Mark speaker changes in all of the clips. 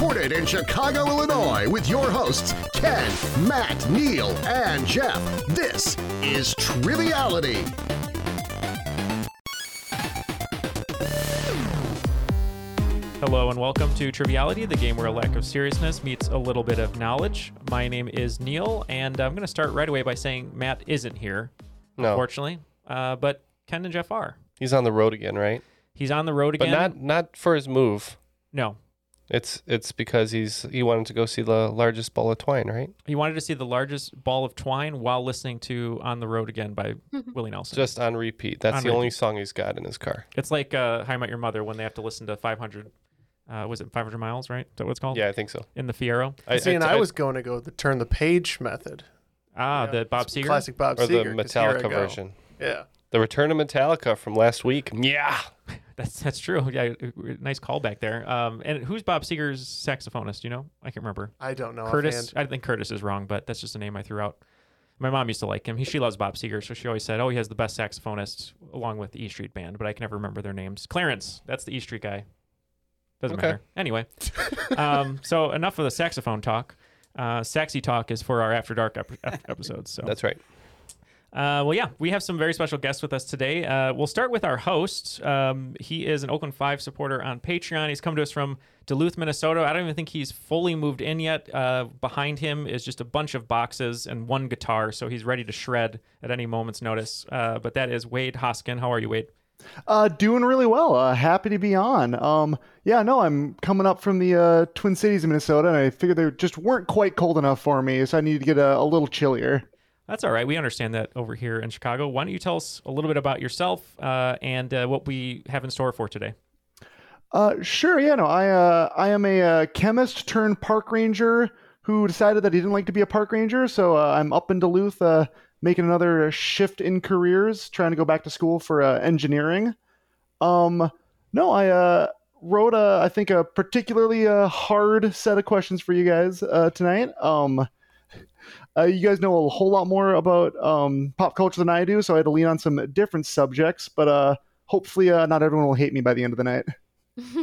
Speaker 1: Recorded in Chicago, Illinois, with your hosts, Ken, Matt, Neil, and Jeff. This is Triviality.
Speaker 2: Hello and welcome to Triviality, the game where a lack of seriousness meets a little bit of knowledge. My name is Neil, and I'm going to start right away by saying Matt isn't here,
Speaker 3: No.
Speaker 2: unfortunately, uh, but Ken and Jeff are.
Speaker 3: He's on the road again, right?
Speaker 2: He's on the road again,
Speaker 3: But
Speaker 2: again.
Speaker 3: not not for his move.
Speaker 2: no,
Speaker 3: It's it's because he's he wanted to go see the largest ball of twine, right?
Speaker 2: he wanted to see the largest ball of twine while listening to "On the Road Again" by Willie Nelson.
Speaker 3: Just on repeat. That's
Speaker 2: On
Speaker 3: the only song he's got in his car.
Speaker 2: it's like uh, "How I Met Your Mother" when they have to listen to 500. Uh, was it 500 miles? Right? Is that what it's called?
Speaker 3: Yeah, I think so.
Speaker 2: In the Fiero.
Speaker 4: See, and I, was going to go the turn the page method.
Speaker 2: Ah,
Speaker 4: Yeah,
Speaker 2: the Bob
Speaker 4: it's
Speaker 2: Seger.
Speaker 4: classic Bob
Speaker 3: or the
Speaker 4: Seger. 'cause here
Speaker 3: Metallica version.
Speaker 4: Yeah,
Speaker 3: The return of Metallica from last week. Yeah.
Speaker 2: That's that's true. Yeah, nice callback there. Um, and who's Bob Seger's saxophonist? You know, I can't remember.
Speaker 4: I don't know.
Speaker 2: Curtis.
Speaker 4: offhand.
Speaker 2: I think Curtis is wrong, but that's just a name I threw out. My mom used to like him. He, she loves Bob Seger, so she always said, "Oh, he has the best saxophonist along with the E Street Band," but I can never remember their names. Clarence, that's the E Street guy. Doesn't
Speaker 3: Okay.
Speaker 2: matter. Anyway, um, so enough of the saxophone talk. Uh, Saxy talk is for our After Dark ep- ep- episodes. So
Speaker 3: That's right.
Speaker 2: Uh, well, yeah, we have some very special guests with us today. Uh, we'll start with our host. Um, he is an Oakland Five supporter on Patreon. He's come to us from Duluth, Minnesota. I don't even think he's fully moved in yet. Uh, behind him is just a bunch of boxes and one guitar, so he's ready to shred at any moment's notice. Uh, but that is Wade Hoskin. How are you, Wade?
Speaker 5: Uh, doing really well. Uh, happy to be on. Um, yeah, no, I'm coming up from the Twin Cities in Minnesota, and I figured they just weren't quite cold enough for me, so I needed to get a, a little chillier.
Speaker 2: That's all right. We understand that over here in Chicago. Why don't you tell us a little bit about yourself uh, and uh, what we have in store for today?
Speaker 5: Uh, sure. Yeah, no, I uh, I am a uh, chemist turned park ranger who decided that he didn't like to be a park ranger, so uh, I'm up in Duluth, making another shift in careers, trying to go back to school for engineering. Um, no, I wrote a I think a particularly hard set of questions for you guys tonight. Um, uh, you guys know a whole lot more about um, pop culture than I do, so I had to lean on some different subjects. But uh, hopefully, uh, not everyone will hate me by the end of the night.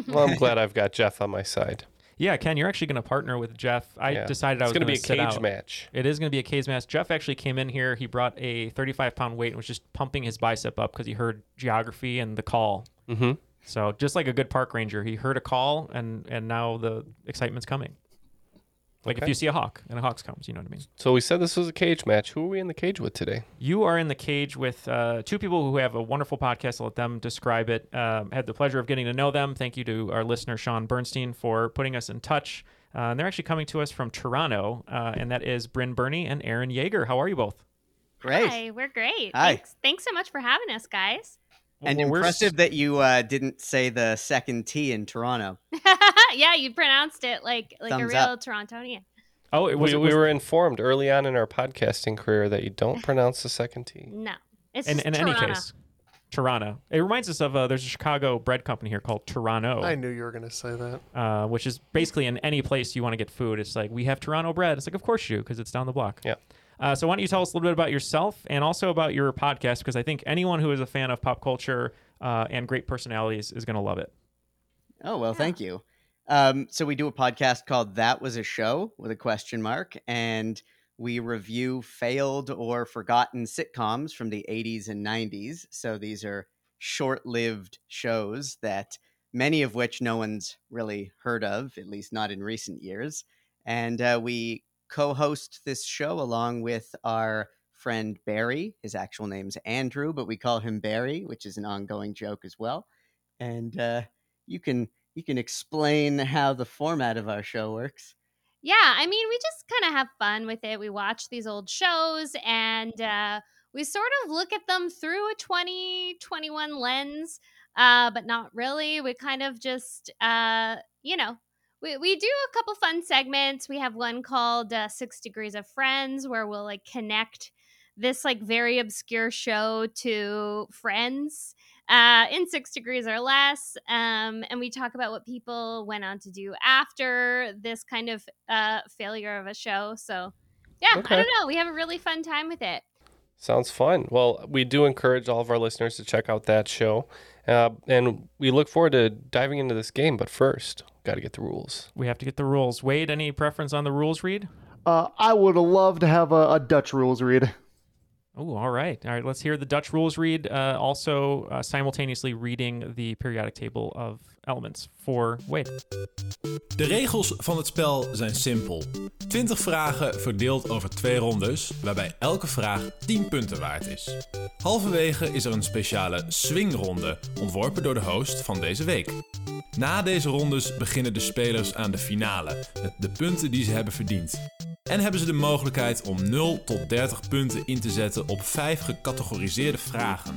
Speaker 3: Well, I'm glad I've got Jeff on my side.
Speaker 2: Yeah, Ken, you're actually going to partner with Jeff. I
Speaker 3: Yeah.
Speaker 2: decided I was
Speaker 3: gonna be a
Speaker 2: sit
Speaker 3: cage
Speaker 2: out.
Speaker 3: match.
Speaker 2: It is going to be a cage match. Jeff actually came in here. He brought a 35 pound weight and was just pumping his bicep up because he heard geography and the call.
Speaker 3: Mm-hmm.
Speaker 2: So just like a good park ranger, he heard a call and and now the excitement's coming. Like if
Speaker 3: Okay.
Speaker 2: you see a hawk and a hawk comes, you know what I mean.
Speaker 3: So we said this was a cage match. Who are we in the cage with today?
Speaker 2: You are in the cage with uh, two people who have a wonderful podcast. I'll let them describe it. Um, had the pleasure of getting to know them. Thank you to our listener Sean Bernstein for putting us in touch. Uh, and they're actually coming to us from Toronto, uh, and that is Bryn Burney and Aaron Yeager. How are you both?
Speaker 6: Great.
Speaker 7: Hi, we're great.
Speaker 6: Hi.
Speaker 7: Thanks, thanks so much for having us, guys.
Speaker 6: And
Speaker 2: Well, we're
Speaker 6: impressive that you uh, didn't say the second T in Toronto.
Speaker 7: yeah, you pronounced it like like a real
Speaker 6: up.
Speaker 7: Torontonian.
Speaker 2: Oh, it was.
Speaker 3: we, we
Speaker 2: was-
Speaker 3: were informed early on in our podcasting career that you don't pronounce the second T.
Speaker 7: No, it's
Speaker 2: in,
Speaker 7: just
Speaker 2: in any case, Toronto. It reminds us of uh, there's a Chicago bread company here called Toronto,
Speaker 4: I knew you were going to say that.
Speaker 2: uh, which is basically in any place you want to get food. It's like we have Toronto bread. It's like of course you do because it's down the block.
Speaker 3: Yeah.
Speaker 2: Uh, so why don't you tell us a little bit about yourself and also about your podcast? Because I think anyone who is a fan of pop culture uh, and great personalities is going to love it.
Speaker 6: Oh well, thank you. Um, so we do a podcast called "That Was a Show" with a question mark, and we review failed or forgotten sitcoms from the 80s and 90s. So these are short lived shows that many of which no one's really heard of, at least not in recent years. And uh, we co host this show along with our friend Barry. His actual name's Andrew, but we call him Barry, which is an ongoing joke as well. And uh, you can you can explain how the format of our show works.
Speaker 7: Yeah, I mean, we just kind of have fun with it. We watch these old shows and uh, we sort of look at them through a 2021 lens, uh, but not really. We kind of just, uh, you know, we, we do a couple fun segments. We have one called uh, Six Degrees of Friends, where we'll like connect this like very obscure show to Friends uh, in Six Degrees or Less. Um, and we talk about what people went on to do after this kind of uh, failure of a show. So, yeah,
Speaker 3: Okay.
Speaker 7: I don't know. We have a really fun time with it.
Speaker 3: Sounds fun. Well, we do encourage all of our listeners to check out that show. Uh, and we look forward to diving into this game. But first, got to get the rules.
Speaker 2: We have to get the rules. Wade, any preference on the rules read?
Speaker 5: Uh, I would love to have a, a Dutch rules read.
Speaker 2: Oh, all right. All right. Let's hear the Dutch rules read. Uh, also, uh, simultaneously reading the periodic table of elements for Wade.
Speaker 8: De regels van het spel zijn simpel. 20 vragen verdeeld over twee rondes, waarbij elke vraag 10 punten waard is. Halverwege is er een speciale swingronde, ontworpen door de host van deze week. Na deze rondes beginnen de spelers aan de finale, met de punten die ze hebben verdiend. En hebben ze de mogelijkheid om 0 tot 30 punten in te zetten op 5 gecategoriseerde vragen.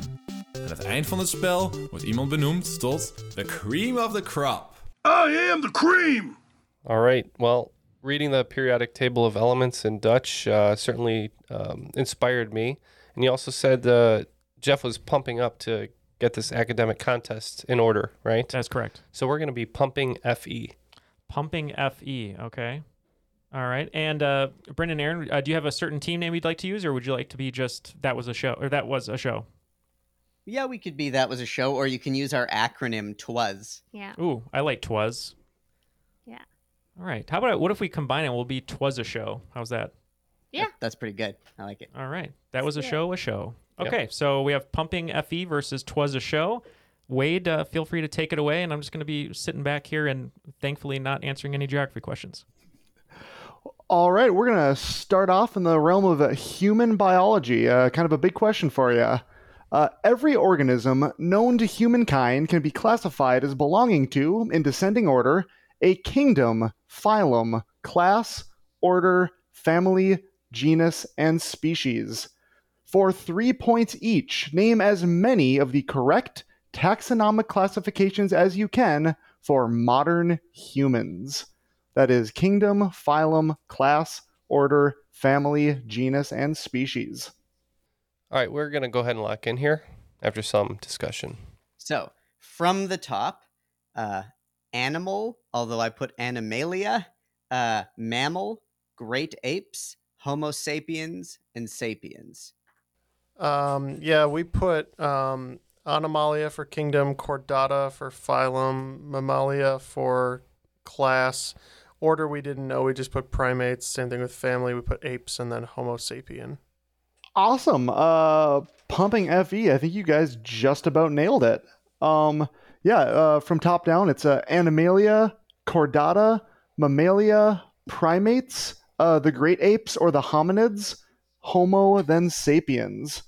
Speaker 8: Aan het eind van het spel wordt iemand benoemd tot the cream of the crop. I am the cream!
Speaker 3: All right. Well, reading the periodic table of elements in Dutch uh, certainly um, inspired me. And you also said uh, Jeff was pumping up to get this academic contest in order, right?
Speaker 2: That's correct.
Speaker 3: So we're going to be pumping. FE.
Speaker 2: Pumping FE. Okay. All right. And uh, Brendan, Aaron, uh, do you have a certain team name you'd like to use, or would you like to be just that was a show, or that was a show?
Speaker 6: Yeah, we could be that was a show, or you can use our acronym TWAS.
Speaker 7: Yeah.
Speaker 2: Ooh, I like Twas.
Speaker 7: Yeah.
Speaker 2: All right. How about what if we combine it? We'll be Twas a show. How's that?
Speaker 7: Yeah.
Speaker 6: That's pretty good. I like it.
Speaker 2: All right. That was a
Speaker 7: Yeah.
Speaker 2: show, a show.
Speaker 3: Yep.
Speaker 2: Okay. So we have Pumping FE versus Twas a show. Wade, uh, feel free to take it away, and I'm just going to be sitting back here and thankfully not answering any geography questions.
Speaker 5: All right, we're going to start off in the realm of uh, human biology. Uh, kind of a big question for you. Uh, every organism known to humankind can be classified as belonging to, in descending order, a kingdom, phylum, class, order, family, genus, and species. For three points each, name as many of the correct taxonomic classifications as you can for modern humans. That is kingdom, phylum, class, order, family, genus, and species.
Speaker 3: All right. We're going to go ahead and lock in here after some discussion.
Speaker 6: So from the top, uh, animal, although I put animalia, uh, mammal, great apes, Homo sapiens, and sapiens.
Speaker 4: Um, yeah, we put um, Animalia for kingdom, Chordata for phylum, Mammalia for class. Order we didn't know. We just put primates. Same thing with family. We put apes and then Homo sapien.
Speaker 5: Awesome. Uh, pumping FE. I think you guys just about nailed it. Um, yeah, uh, from top down, it's uh, Animalia, Chordata, Mammalia, primates, uh, the great apes or the hominids, Homo, then sapiens.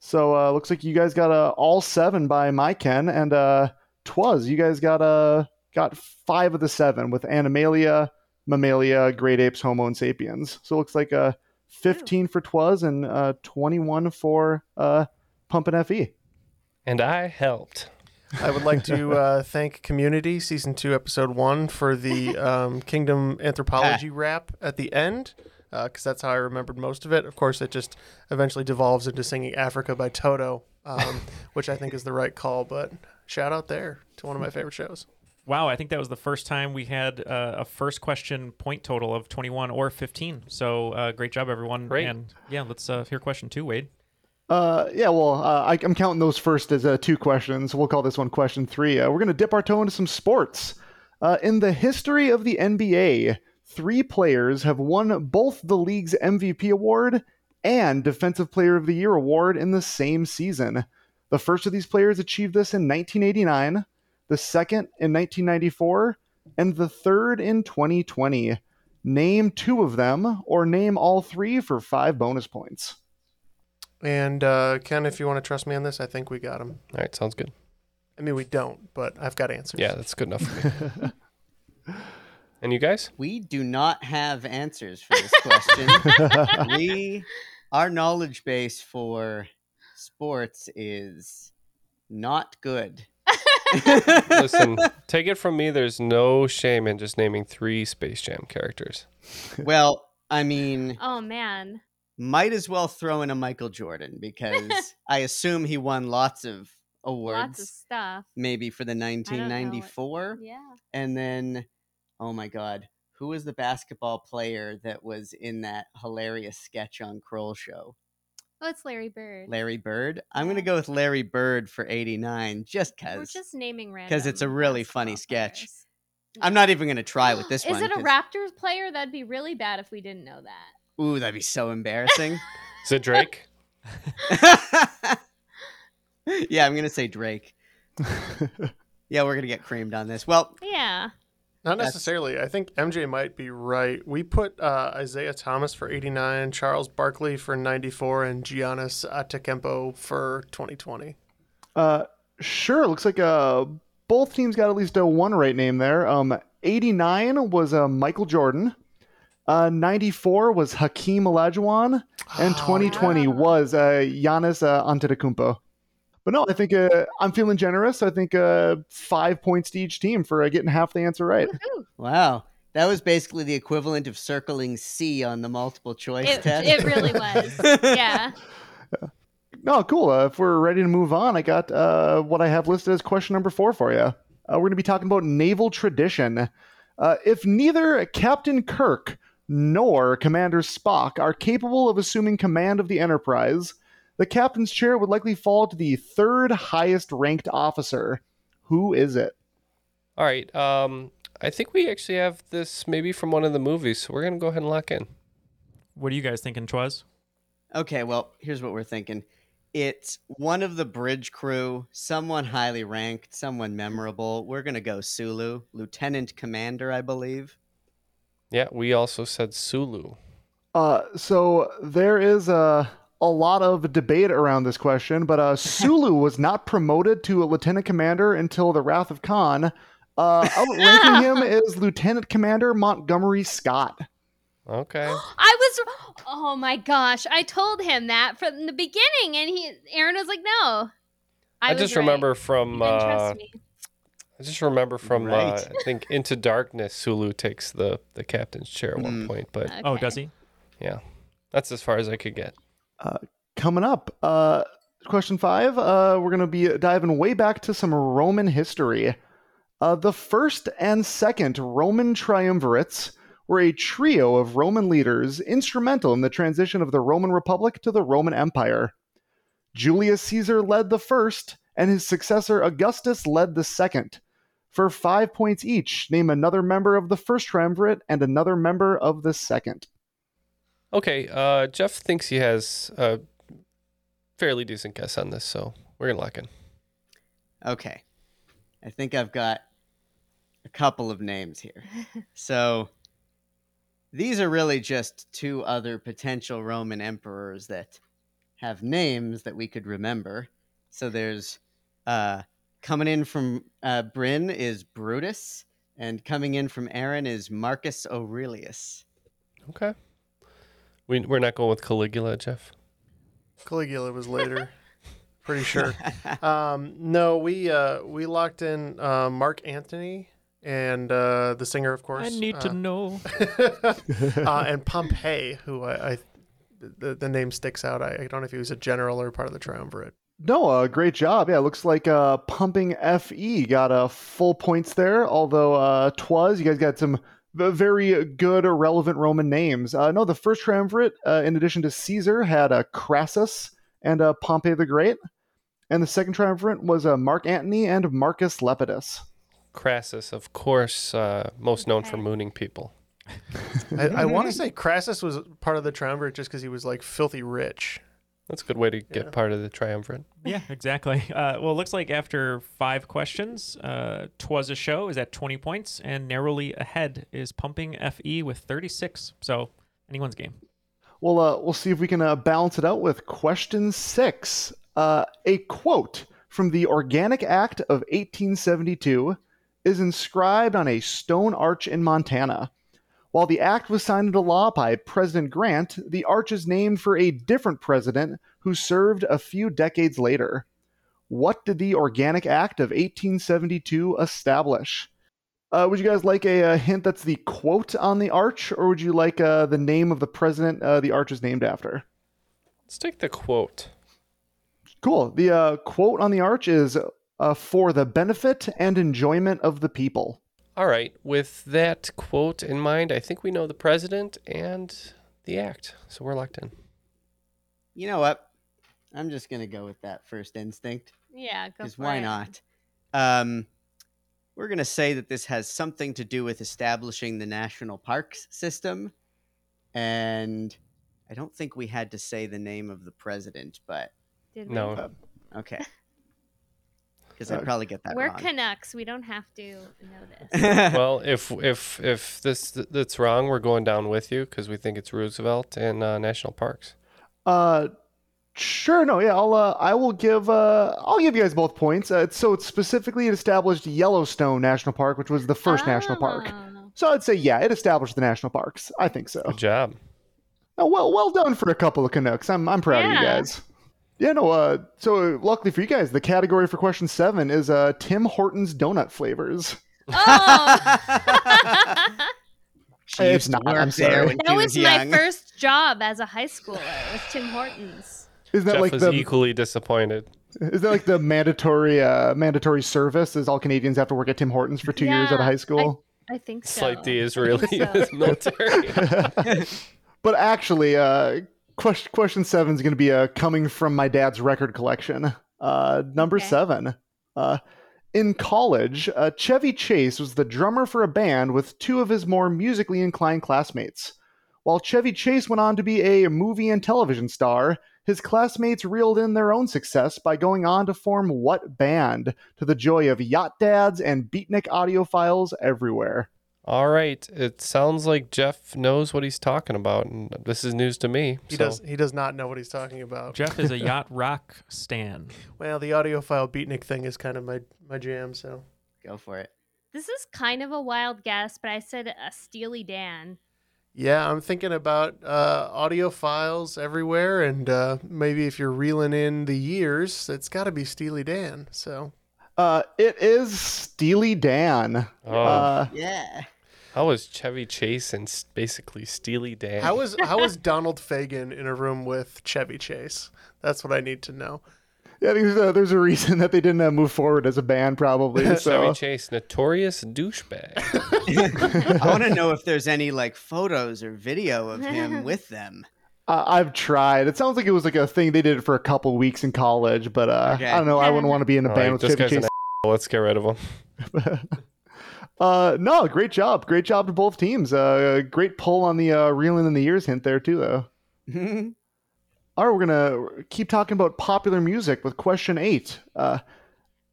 Speaker 5: So uh, looks like you guys got uh, all seven by my Ken, and uh, twas you guys got uh, got five of the seven with Animalia, Mammalia, great apes, Homo, and sapiens. So it looks like uh, 15 for twas and uh, 21 for uh, Pumpin' FE.
Speaker 3: And I helped.
Speaker 4: I would like to uh, thank Community Season 2, Episode 1 for the um, Kingdom Anthropology rap at the end, because that's how I remembered most of it. Of course, it just eventually devolves into singing Africa by Toto, um, which I think is the right call, but shout out there to one of my favorite shows.
Speaker 2: Wow, I think that was the first time we had uh, a first question point total of 21 or 15. So uh, great job, everyone.
Speaker 3: Great.
Speaker 2: And yeah, let's uh, hear question two, Wade.
Speaker 5: Uh, yeah, well, uh, I, I'm counting those first as uh, two questions. We'll call this one question three. Uh, we're going to dip our toe into some sports. Uh, in the history of the NBA, three players have won both the league's MVP award and Defensive Player of the Year award in the same season. The first of these players achieved this in 1989, the second in 1994, and the third in 2020. Name two of them, or name all three for five bonus points.
Speaker 4: And uh, Ken, if you want to trust me on this, I think we got him.
Speaker 3: All right, sounds good.
Speaker 4: I mean, we don't, but I've got answers.
Speaker 3: Yeah, that's good enough for me. and you guys?
Speaker 6: We do not have answers for this question. we our knowledge base for sports is not good.
Speaker 3: Listen, take it from me. There's no shame in just naming three Space Jam characters.
Speaker 6: Well, I mean,
Speaker 7: Oh man.
Speaker 6: might as well throw in a Michael Jordan because I assume he won lots of awards.
Speaker 7: Lots of stuff.
Speaker 6: maybe for the
Speaker 7: know what-
Speaker 6: 1994.
Speaker 7: Yeah.
Speaker 6: And then, oh my God, who was the basketball player that was in that hilarious sketch on Kroll Show?
Speaker 7: Oh, it's Larry Bird.
Speaker 6: Larry Bird. I'm gonna go with Larry Bird for 89, just cuz.
Speaker 7: We're
Speaker 6: cause
Speaker 7: just naming random.
Speaker 6: because it's a really funny sketch.
Speaker 7: players.
Speaker 6: I'm not even gonna try with this
Speaker 7: Is
Speaker 6: one.
Speaker 7: Is it a Raptors player? That'd be really bad if we didn't know that.
Speaker 6: Ooh, that'd be so embarrassing.
Speaker 3: Is it Drake?
Speaker 6: yeah, I'm gonna say Drake. yeah, we're gonna get creamed on this. Well,
Speaker 7: Yeah.
Speaker 4: Not necessarily. I think MJ might be right. We put uh, Isiah Thomas for 89, Charles Barkley for 94, and Giannis Antetokounmpo for 2020.
Speaker 5: Uh, sure. Looks like uh, both teams got at least a one right name there. Um, 89 was uh, Michael Jordan. Uh, 94 was Hakeem Olajuwon, and 2020 was uh, Giannis uh, Antetokounmpo. But no, I think uh, I'm feeling generous. I think uh, five points to each team for uh, getting half the answer right.
Speaker 6: wow. That was basically the equivalent of circling C on the multiple choice
Speaker 7: It,
Speaker 6: test.
Speaker 7: it really was. Yeah.
Speaker 5: No, cool. Uh, if we're ready to move on, I got uh, what I have listed as question number four for you. Uh, we're going to be talking about naval tradition. Uh, if neither Captain Kirk nor Commander Spock are capable of assuming command of the Enterprise, the captain's chair would likely fall to the third highest ranked officer. Who is it?
Speaker 3: All right. Um, I think we actually have this maybe from one of the movies, so we're gonna go ahead and lock in.
Speaker 2: What are you guys thinking, Twas?
Speaker 6: Okay, well, here's what we're thinking. It's one of the bridge crew, someone highly ranked, someone memorable. We're going to go Sulu, Lieutenant Commander, I believe.
Speaker 3: Yeah, we also said Sulu.
Speaker 5: Uh, so there is a a lot of debate around this question, but uh, Sulu was not promoted to a lieutenant commander until the Wrath of Khan. Uh, outranking him is Lieutenant Commander Montgomery Scott.
Speaker 3: Okay.
Speaker 7: I was oh my gosh. I told him that from the beginning and he Aaron was like, no.
Speaker 3: I,
Speaker 7: was
Speaker 3: just
Speaker 7: right.
Speaker 3: remember
Speaker 7: He
Speaker 3: from
Speaker 7: didn't
Speaker 3: uh,
Speaker 7: trust me.
Speaker 3: I just remember from uh, I think Into Darkness, Sulu takes the the captain's chair at one
Speaker 6: Mm.
Speaker 3: point, but
Speaker 2: Oh, does he?
Speaker 3: yeah, that's as far as I could get.
Speaker 5: Coming up, uh, question five, uh, we're going to be diving way back to some Roman history. Uh, the first and second Roman triumvirates were a trio of Roman leaders instrumental in the transition of the Roman Republic to the Roman Empire. Julius Caesar led the first, and his successor Augustus led the second. For five points each, name another member of the first triumvirate and another member of the second.
Speaker 3: Okay, uh, Jeff thinks he has a fairly decent guess on this, so we're gonna lock in.
Speaker 6: Okay. I think I've got a couple of names here. so these are really just two other potential Roman emperors that have names that we could remember. So there's uh, coming in from uh, Bryn is Brutus, and coming in from Aaron is Marcus Aurelius.
Speaker 3: Okay. We we're not going with Caligula, Jeff.
Speaker 4: Caligula was later. Pretty sure. Um, no, we uh, we locked in uh, Mark Anthony and uh, the singer, of course.
Speaker 2: I need
Speaker 4: uh,
Speaker 2: to know.
Speaker 4: uh, and Pompey, who I, I the, the name sticks out. I, I don't know if he was a general or part of the triumvirate.
Speaker 5: No, uh, great job. Yeah, looks like uh, Pumping FE got uh, full points there. Although uh, Twas, you guys got some v- very good, or relevant Roman names. Uh, no, the first triumvirate, uh, in addition to Caesar, had uh, Crassus and uh, Pompey the Great. And the second triumvirate was uh, Mark Antony and Marcus Lepidus.
Speaker 3: Crassus, of course, uh, most known for mooning people.
Speaker 4: I, I want to say Crassus was part of the triumvirate just because he was like filthy rich.
Speaker 3: That's a good way to get part of the triumvirate.
Speaker 2: Yeah, exactly. Uh, well, it looks like after five questions, uh, Twas a Show is at 20 points, and narrowly ahead is Pumping FE with 36. So, anyone's game.
Speaker 5: Well, uh, we'll see if we can uh, balance it out with question six. Uh, a quote from the Organic Act of 1872 is inscribed on a stone arch in Montana. While the act was signed into law by President Grant, the arch is named for a different president who served a few decades later. What did the Organic Act of 1872 establish? Uh, would you guys like a, a, hint that's the quote on the arch, or would you like uh, the name of the president uh, the arch is named after?
Speaker 3: Let's take the quote.
Speaker 5: Cool. The uh, quote on the arch is uh, for the benefit and enjoyment of the people.
Speaker 3: All right. With that quote in mind, I think we know the president and the act. So we're locked in.
Speaker 6: You know what? I'm just going to go with that first instinct.
Speaker 7: Yeah, go
Speaker 6: Because
Speaker 7: for
Speaker 6: why not? Um, we're going to say that this has something to do with establishing the national parks system. And I don't think we had to say the name of the president, but.
Speaker 7: Did we?
Speaker 3: No.
Speaker 6: Okay. Because I'd probably get that
Speaker 7: We're
Speaker 6: wrong.
Speaker 7: Canucks. We don't have to know this.
Speaker 3: well, if if if this that's wrong, we're going down with you because we think it's Roosevelt and uh, national parks.
Speaker 5: Uh, sure. No, yeah. I'll. Uh, I will give. Uh, I'll give you guys both points. Uh, so it's specifically it established Yellowstone National Park, which was the first national park. So I'd say yeah, it established the national parks. I think so.
Speaker 3: Good job.
Speaker 5: Oh, well, well done for a couple of Canucks. I'm I'm proud of you guys. Yeah, no. Uh, so luckily for you guys, the category for question seven is uh Tim Hortons donut flavors.
Speaker 7: Oh,
Speaker 6: She
Speaker 5: It's not, I'm sorry.
Speaker 7: that was
Speaker 6: was
Speaker 7: my first job as a high schooler. Was Tim Hortons.
Speaker 5: Isn't that
Speaker 3: Jeff
Speaker 5: like
Speaker 3: was
Speaker 5: the
Speaker 3: equally disappointed.
Speaker 5: is that like the mandatory uh mandatory service? Is all Canadians have to work at Tim Hortons for two years out of high school?
Speaker 7: I think so.
Speaker 3: Slight D is really
Speaker 7: So-
Speaker 3: military.
Speaker 5: But actually, uh, question question seven is going to be uh, coming from my dad's record collection. Uh, number
Speaker 7: Okay.
Speaker 5: seven. Uh, in college, uh, Chevy Chase was the drummer for a band with two of his more musically inclined classmates. While Chevy Chase went on to be a movie and television star, his classmates reeled in their own success by going on to form what band, to the joy of yacht dads and beatnik audiophiles everywhere.
Speaker 3: All right. It sounds like Jeff knows what he's talking about, and this is news to me.
Speaker 4: He
Speaker 3: so-
Speaker 4: does. He does not know what he's talking about.
Speaker 2: Jeff is a yacht rock stan.
Speaker 4: Well, the audiophile beatnik thing is kind of my my jam. So
Speaker 6: Go for it.
Speaker 7: This is kind of a wild guess, but I said a Steely Dan.
Speaker 4: yeah, I'm thinking about uh, audiophiles everywhere, and uh, maybe if you're reeling in the years, it's got to be Steely Dan. So
Speaker 5: Uh, it is Steely Dan.
Speaker 3: Oh.
Speaker 5: Uh,
Speaker 6: Yeah.
Speaker 3: How was Chevy Chase and basically Steely Dan?
Speaker 4: how was how was Donald Fagen in a room with Chevy Chase? That's what I need to know.
Speaker 5: Yeah, there's a, there's a reason that they didn't uh, move forward as a band, probably.
Speaker 3: Chevy Chase, notorious douchebag.
Speaker 6: I want to know if there's any like photos or video of him with them.
Speaker 5: Uh, I've tried. It sounds like it was like a thing they did for a couple weeks in college, but uh,
Speaker 6: Okay.
Speaker 5: I don't know. I wouldn't want to be in a
Speaker 3: All
Speaker 5: band
Speaker 3: right,
Speaker 5: with
Speaker 3: this
Speaker 5: Chevy Chase.
Speaker 3: a- Let's get rid of him.
Speaker 5: Uh, no, great job, great job to both teams. Uh, great pull on the uh, reeling in the years hint there too, though. All right, we're gonna keep talking about popular music with question eight. Uh,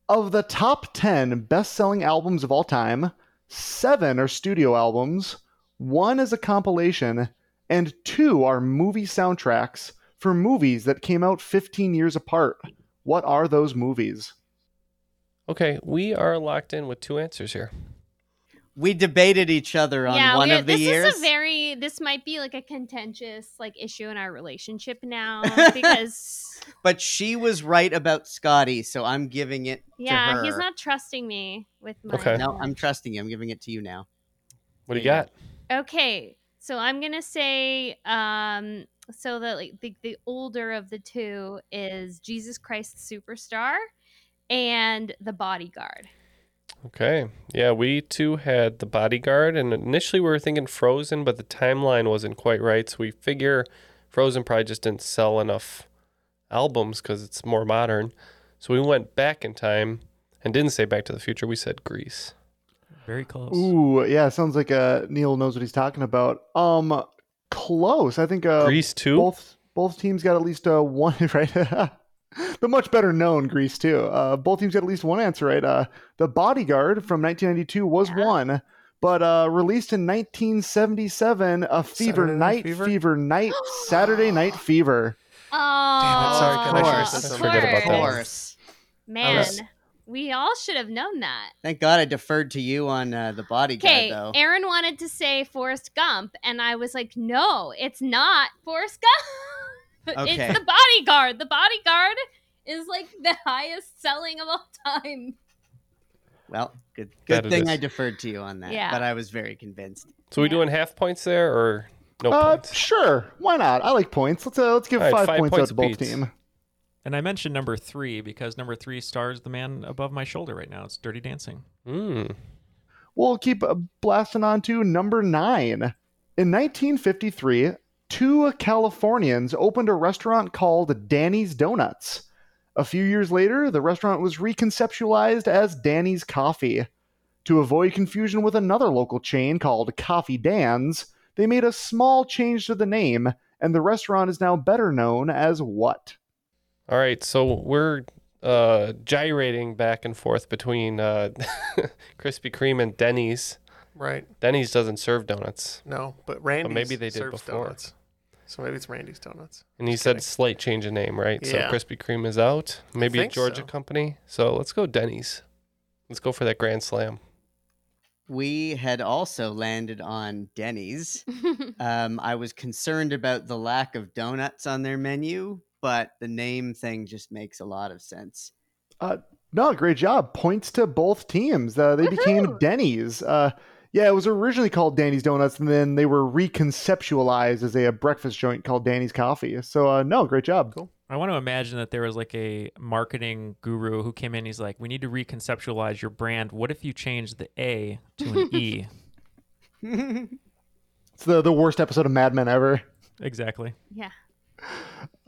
Speaker 5: of the top ten best-selling albums of all time, seven are studio albums, one is a compilation, and two are movie soundtracks for movies that came out 15 years apart. What are those movies?
Speaker 3: Okay, we are locked in with two answers here.
Speaker 6: We debated each other on
Speaker 7: yeah,
Speaker 6: one of the
Speaker 7: this
Speaker 6: years.
Speaker 7: is a very. This might be like a contentious like issue in our relationship now because
Speaker 6: but she was right about Scotty, so I'm giving it to
Speaker 7: yeah, he's not trusting me with my.
Speaker 3: Okay.
Speaker 6: No, I'm trusting you. I'm giving it to you now.
Speaker 3: What do you got?
Speaker 7: Okay, so I'm gonna say um so the like the, the older of the two is Jesus Christ Superstar and The Bodyguard.
Speaker 3: Okay. Yeah, we too had the bodyguard, and initially we were thinking Frozen, but the timeline wasn't quite right. So we figure Frozen probably just didn't sell enough albums because it's more modern. So we went back in time and didn't say Back to the Future. We said Grease.
Speaker 2: Very close.
Speaker 5: Ooh, yeah, sounds like uh, Neil knows what he's talking about. Um, close. I think uh,
Speaker 3: Grease too?
Speaker 5: Both both teams got at least uh, one right. the much better known Grease too. Uh, both teams got at least one answer right. Uh, the Bodyguard from 1992 was one, but uh, released in 1977, a Fever
Speaker 4: Saturday Night
Speaker 5: Night
Speaker 4: Fever?
Speaker 5: Fever Night Saturday Night Fever.
Speaker 7: Oh,
Speaker 4: Damn it, sorry,
Speaker 6: Of
Speaker 4: Ken, I should've
Speaker 6: course.
Speaker 4: said.
Speaker 3: Forget about
Speaker 6: Of
Speaker 3: that.
Speaker 6: course.
Speaker 7: man,
Speaker 6: was-
Speaker 7: we all should have known that.
Speaker 6: Thank God I deferred to you on uh, the bodyguard,
Speaker 7: Okay,
Speaker 6: though.
Speaker 7: Aaron wanted to say Forrest Gump, and I was like, no, it's not Forrest Gump.
Speaker 6: Okay.
Speaker 7: It's the bodyguard. The bodyguard is like the highest selling of all time.
Speaker 6: Well, good good
Speaker 3: it
Speaker 6: thing. I deferred to you on that.
Speaker 7: Yeah.
Speaker 6: But I was very convinced.
Speaker 3: So we doing half points there or no
Speaker 5: uh,
Speaker 3: points?
Speaker 5: sure, why not? I like points. Let's uh, let's give
Speaker 3: All right,
Speaker 5: five,
Speaker 3: five
Speaker 5: points,
Speaker 3: points
Speaker 5: out to both
Speaker 3: apiece.
Speaker 5: team.
Speaker 2: And I mentioned number three because number three stars the man above my shoulder right now. It's Dirty Dancing.
Speaker 3: Mm.
Speaker 5: We'll keep uh, blasting on to number nine. In 1953, two Californians opened a restaurant called Danny's Donuts. A few years later, the restaurant was reconceptualized as Danny's Coffee. To avoid confusion with another local chain called Coffee Dan's, they made a small change to the name, and the restaurant is now better known as what?
Speaker 3: All right, so we're uh, gyrating back and forth between uh, Krispy Kreme and Denny's.
Speaker 4: Right.
Speaker 3: Denny's doesn't serve donuts.
Speaker 4: No, but Randy's
Speaker 3: maybe they did before.
Speaker 4: donuts. So maybe it's Randy's Donuts.
Speaker 3: And you said slight change of name, right?
Speaker 4: Yeah.
Speaker 3: So Krispy Kreme is out. Maybe a Georgia
Speaker 4: so.
Speaker 3: company. So let's go Denny's. Let's go for that grand slam.
Speaker 6: We had also landed on Denny's. um, I was concerned about the lack of donuts on their menu, but the name thing just makes a lot of sense.
Speaker 5: Uh, no, great job. Points to both teams. Uh, they became Denny's. Uh, yeah, it was originally called Danny's Donuts, and then they were reconceptualized as a, a breakfast joint called Danny's Coffee. So, uh, no, great job.
Speaker 4: Cool.
Speaker 2: I want to imagine that there was like a marketing guru who came in. He's like, "We need to reconceptualize your brand. What if you change the A to an E?"
Speaker 5: It's the, the worst episode of Mad Men ever.
Speaker 2: Exactly.
Speaker 7: Yeah.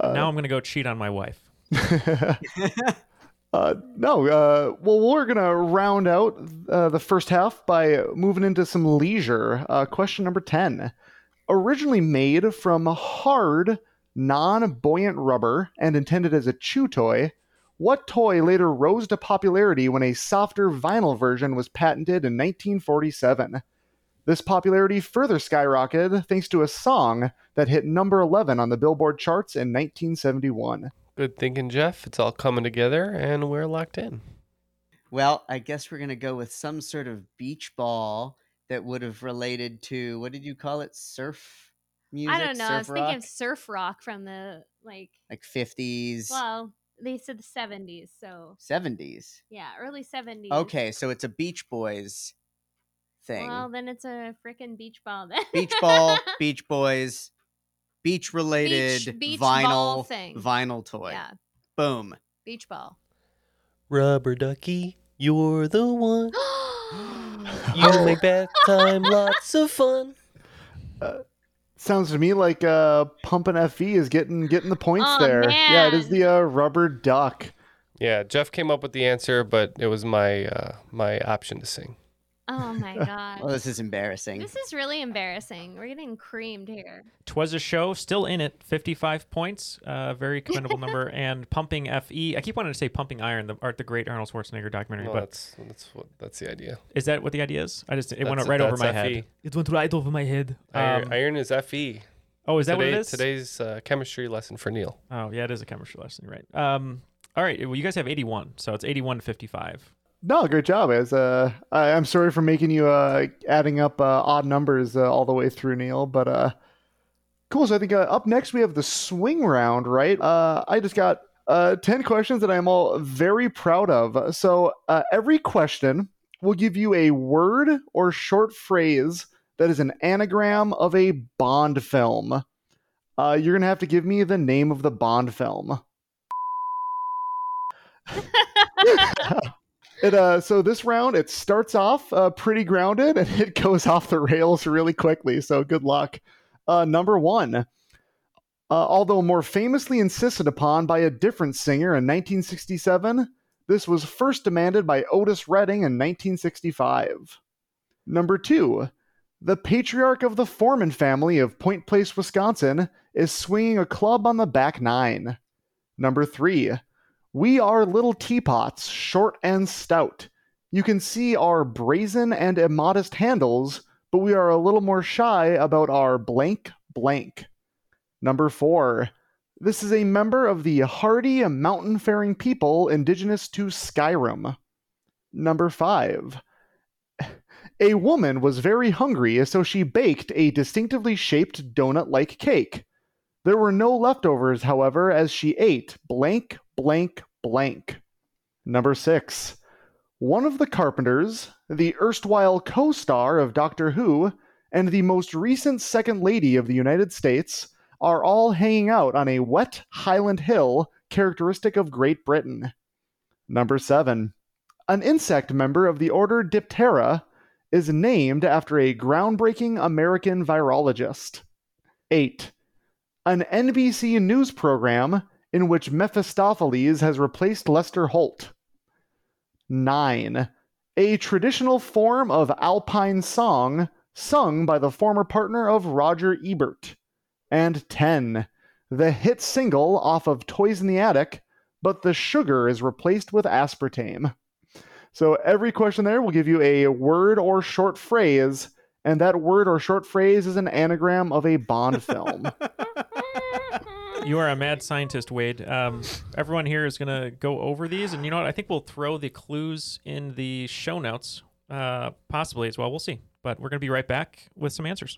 Speaker 2: Now I'm gonna go cheat on my wife.
Speaker 5: Uh, no, uh, well, we're going to round out uh, the first half by moving into some leisure. Uh, question number 10. Originally made from hard, non buoyant rubber and intended as a chew toy, what toy later rose to popularity when a softer vinyl version was patented in 1947? This popularity further skyrocketed thanks to a song that hit number 11 on the Billboard charts in 1971.
Speaker 3: Good thinking, Jeff. It's all coming together and we're locked in.
Speaker 6: Well, I guess we're going to go with some sort of beach ball that would have related to what did you call it? Surf music?
Speaker 7: I don't know. I was
Speaker 6: Surf
Speaker 7: thinking of surf rock from the like.
Speaker 6: like 50s,
Speaker 7: Well, they said the seventies, so
Speaker 6: 70s.
Speaker 7: yeah, early seventies.
Speaker 6: Okay, so it's a Beach Boys thing.
Speaker 7: Well, then it's a freaking beach ball. Then
Speaker 6: beach ball, Beach Boys, beach related
Speaker 7: beach
Speaker 6: vinyl
Speaker 7: thing.
Speaker 6: vinyl toy.
Speaker 7: Yeah,
Speaker 6: Boom.
Speaker 7: beach ball.
Speaker 3: Rubber ducky, you're the one. you make bath time lots of fun.
Speaker 5: Sounds to me like uh, Pumpin' FE is getting getting the points
Speaker 7: Aw,
Speaker 5: there. Yeah, it is the uh, rubber duck.
Speaker 3: Yeah, Jeff came up with the answer, but it was my uh, my option to sing.
Speaker 7: Oh my god.
Speaker 6: Well, this is embarrassing.
Speaker 7: This is really embarrassing. We're getting creamed here.
Speaker 2: Twas a show, still in it, 55 points, uh, very commendable number. And Pumping FE, I keep wanting to say Pumping Iron, the art, the great Arnold Schwarzenegger documentary,
Speaker 3: Well,
Speaker 2: but
Speaker 3: that's that's what that's the idea.
Speaker 2: is that what the idea is? I just it went right over my
Speaker 3: FE.
Speaker 2: head. It went right over my head.
Speaker 3: Iron,
Speaker 2: Um,
Speaker 3: iron is Fe.
Speaker 2: oh, is that what it
Speaker 3: Today-
Speaker 2: is?
Speaker 3: Today's uh, chemistry lesson for Neil.
Speaker 2: Oh, yeah, it is a chemistry lesson, right? Um, all right, well, you guys have 81, so it's 81 to 55.
Speaker 5: No, great job. As uh, I, I'm sorry for making you uh, adding up uh, odd numbers uh, all the way through, Neil. But uh, cool. So I think uh, up next we have the swing round, right? Uh, I just got uh, ten questions that I'm all very proud of. So uh, every question will give you a word or short phrase that is an anagram of a Bond film. Uh, you're gonna have to give me the name of the Bond film. It uh so this round it starts off uh, pretty grounded and it goes off the rails really quickly. So good luck. Uh, number one. Uh, although more famously insisted upon by a different singer in 1967, this was first demanded by Otis Redding in 1965. Number two, the patriarch of the Foreman family of Point Place, Wisconsin, is swinging a club on the back nine. Number three, we are little teapots, short and stout. You can see our brazen and immodest handles, but we are a little more shy about our blank blank. Number four, this is a member of the hardy mountain faring people indigenous to Skyrim. Number five, a woman was very hungry, so she baked a distinctively shaped donut like cake. There were no leftovers, however, as she ate blank, blank, blank. Number six, one of the Carpenters, the erstwhile co star of Doctor Who, and the most recent Second Lady of the United States are all hanging out on a wet highland hill characteristic of Great Britain. Number 7. An insect member of the order Diptera is named after a groundbreaking American virologist. 8. An NBC news program in which Mephistopheles has replaced Lester Holt. 9. A traditional form of Alpine song sung by the former partner of Roger Ebert. And 10. The hit single off of Toys in the Attic, but the sugar is replaced with aspartame. So every question there will give you a word or short phrase, and that word or short phrase is an anagram of a Bond film.
Speaker 2: You are a mad scientist, Wade. Um, everyone here is going to go over these, and you know what? I think we'll throw the clues in the show notes, uh, possibly as well. We'll see. But we're going to be right back with some answers.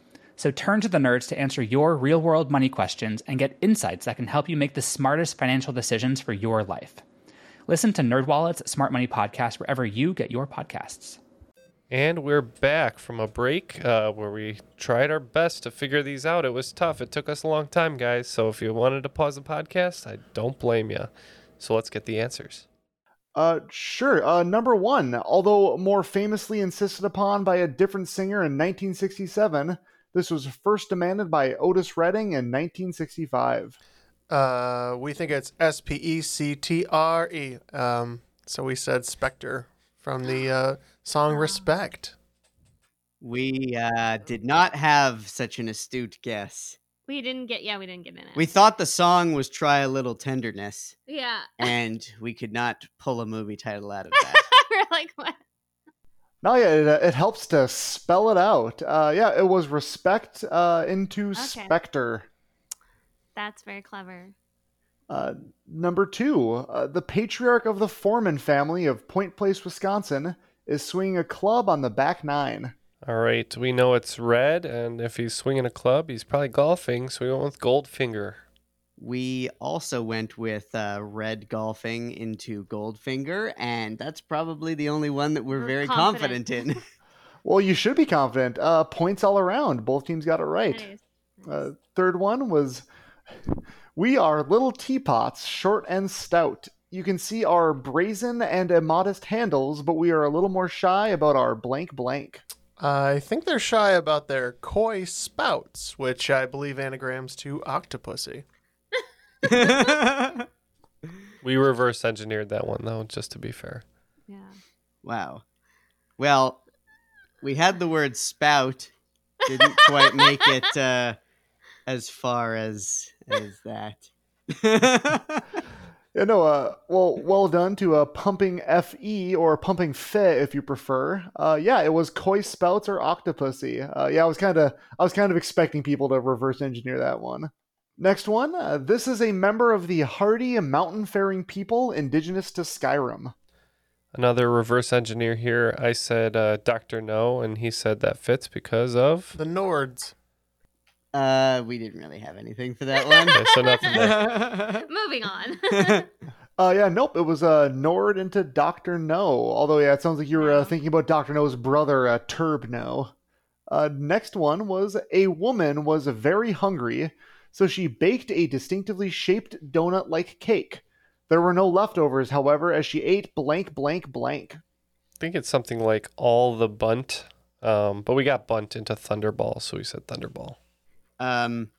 Speaker 9: So turn to the nerds to answer your real world money questions and get insights that can help you make the smartest financial decisions for your life. Listen to NerdWallet's Smart Money Podcast wherever you get your podcasts.
Speaker 3: And we're back from a break uh, where we tried our best to figure these out. It was tough. It took us a long time, guys. So if you wanted to pause the podcast, I don't blame you. So let's get the answers.
Speaker 5: Uh, sure. Uh, number one, although more famously insisted upon by a different singer in 1967, this was first demanded by Otis Redding in 1965.
Speaker 4: Uh, we think it's S P E C T R E. Um, so we said Spectre from the uh, song Respect.
Speaker 6: We uh, did not have such an astute guess.
Speaker 7: We didn't get, yeah, we didn't get in it.
Speaker 6: We thought the song was Try a Little Tenderness,
Speaker 7: yeah.
Speaker 6: and we could not pull a movie title out of that.
Speaker 7: We're like, what?
Speaker 5: No, yeah, it, uh, it helps to spell it out. Uh, yeah, it was respect uh, into Spectre.
Speaker 7: That's very clever.
Speaker 5: Uh, number two, uh, the patriarch of the Foreman family of Point Place, Wisconsin, is swinging a club on the back nine.
Speaker 3: All right, we know it's red, and if he's swinging a club, he's probably golfing. So we went with Goldfinger.
Speaker 6: We also went with uh, red golfing into Goldfinger, and that's probably the only one that we're, very confident,
Speaker 7: confident.
Speaker 6: in.
Speaker 5: Well, you should be confident. Uh, points all around. Both teams got it right. Uh, third one was We are little teapots, short and stout. You can see our brazen and immodest handles, but we are a little more shy about our blank blank.
Speaker 4: I think they're shy about their coy spouts, which I believe anagrams to octopussy.
Speaker 3: We reverse engineered that one though, just to be fair.
Speaker 7: Yeah.
Speaker 6: Wow. Well, we had the word spout. Didn't quite make it uh, as far as as that.
Speaker 5: Yeah, no, uh, well, well done to uh, pumping fe or pumping fe if you prefer. Uh, yeah, it was coy spouts or octopussy. Uh, yeah, I was kind of, I was kind of expecting people to reverse engineer that one. Next one, uh, this is a member of the hardy mountain-faring people indigenous to Skyrim.
Speaker 3: Another reverse engineer here. I said uh, Doctor No, and he said that fits because of
Speaker 4: The Nords.
Speaker 6: Uh, we didn't really have anything for that one.
Speaker 3: Okay, so nothing there.
Speaker 7: Moving on.
Speaker 5: Uh, yeah, nope, it was uh, Nord into Doctor No. Although, yeah, it sounds like you were uh, thinking about Doctor No's brother, uh, Turb No. Uh, next one was a woman was very hungry, so she baked a distinctively shaped donut-like cake. There were no leftovers, however, as she ate blank, blank, blank.
Speaker 3: I think it's something like all the bunt, um, but we got bunt into Thunderball, so we said Thunderball.
Speaker 6: Um,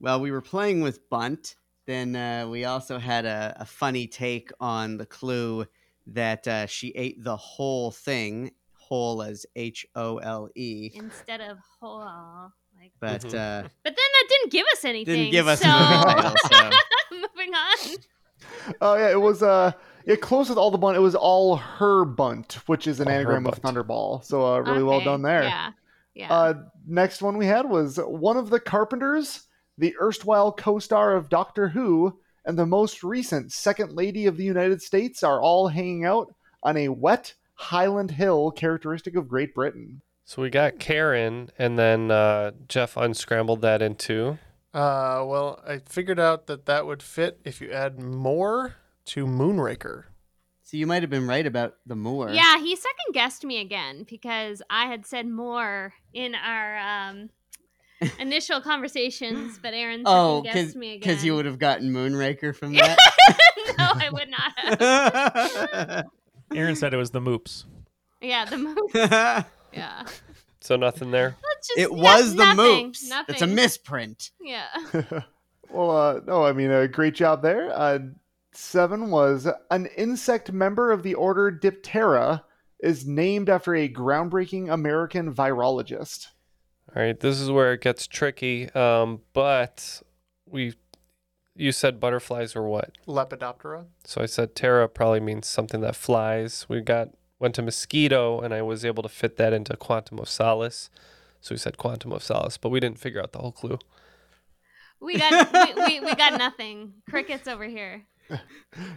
Speaker 6: well, we were playing with bunt. Then uh, we also had a, a funny take on the clue that uh, she ate the whole thing, whole as H O L E.
Speaker 7: Instead of whole. Like,
Speaker 6: But
Speaker 3: Mm-hmm.
Speaker 6: uh,
Speaker 7: but then that didn't give us anything.
Speaker 6: didn't give us
Speaker 7: so...
Speaker 6: movie title. So.
Speaker 7: Moving on.
Speaker 5: Oh yeah, it was uh, yeah, close with all the bunt. It was all her bunt, which is an
Speaker 3: All
Speaker 5: anagram of. Thunderball. So uh, really well done there.
Speaker 7: Yeah. Yeah.
Speaker 5: Uh, next one we had was one of the Carpenters, the erstwhile co-star of Doctor Who, and the most recent Second Lady of the United States are all hanging out on a wet Highland hill characteristic of Great Britain.
Speaker 3: So we got Karen, and then uh, Jeff unscrambled that into.
Speaker 4: Uh, well, I figured out that that would fit if you add more to Moonraker.
Speaker 6: so you might have been right about the Moor.
Speaker 7: Yeah, he second guessed me again because I had said more in our um, initial conversations, but Aaron second
Speaker 6: Oh,
Speaker 7: guessed me again.
Speaker 6: because you would have gotten Moonraker from that.
Speaker 7: no, I would not have.
Speaker 2: Aaron said it was the moops.
Speaker 7: Yeah, the move. Yeah.
Speaker 3: So nothing there.
Speaker 7: Just,
Speaker 6: it
Speaker 7: yeah,
Speaker 6: was the
Speaker 7: nothing,
Speaker 6: Moops.
Speaker 7: Nothing.
Speaker 6: It's a misprint.
Speaker 7: Yeah.
Speaker 5: Well, uh, no, I mean, a great job there. Uh, seven was an insect member of the order Diptera is named after a groundbreaking American virologist.
Speaker 3: All right, this is where it gets tricky. Um, but we, you said butterflies were what?
Speaker 4: Lepidoptera.
Speaker 3: So I said Terra probably means something that flies. We got went to mosquito, and I was able to fit that into quantum of solace. So we said quantum of solace, but we didn't figure out the whole clue.
Speaker 7: We got we, we, we got nothing. Crickets over here.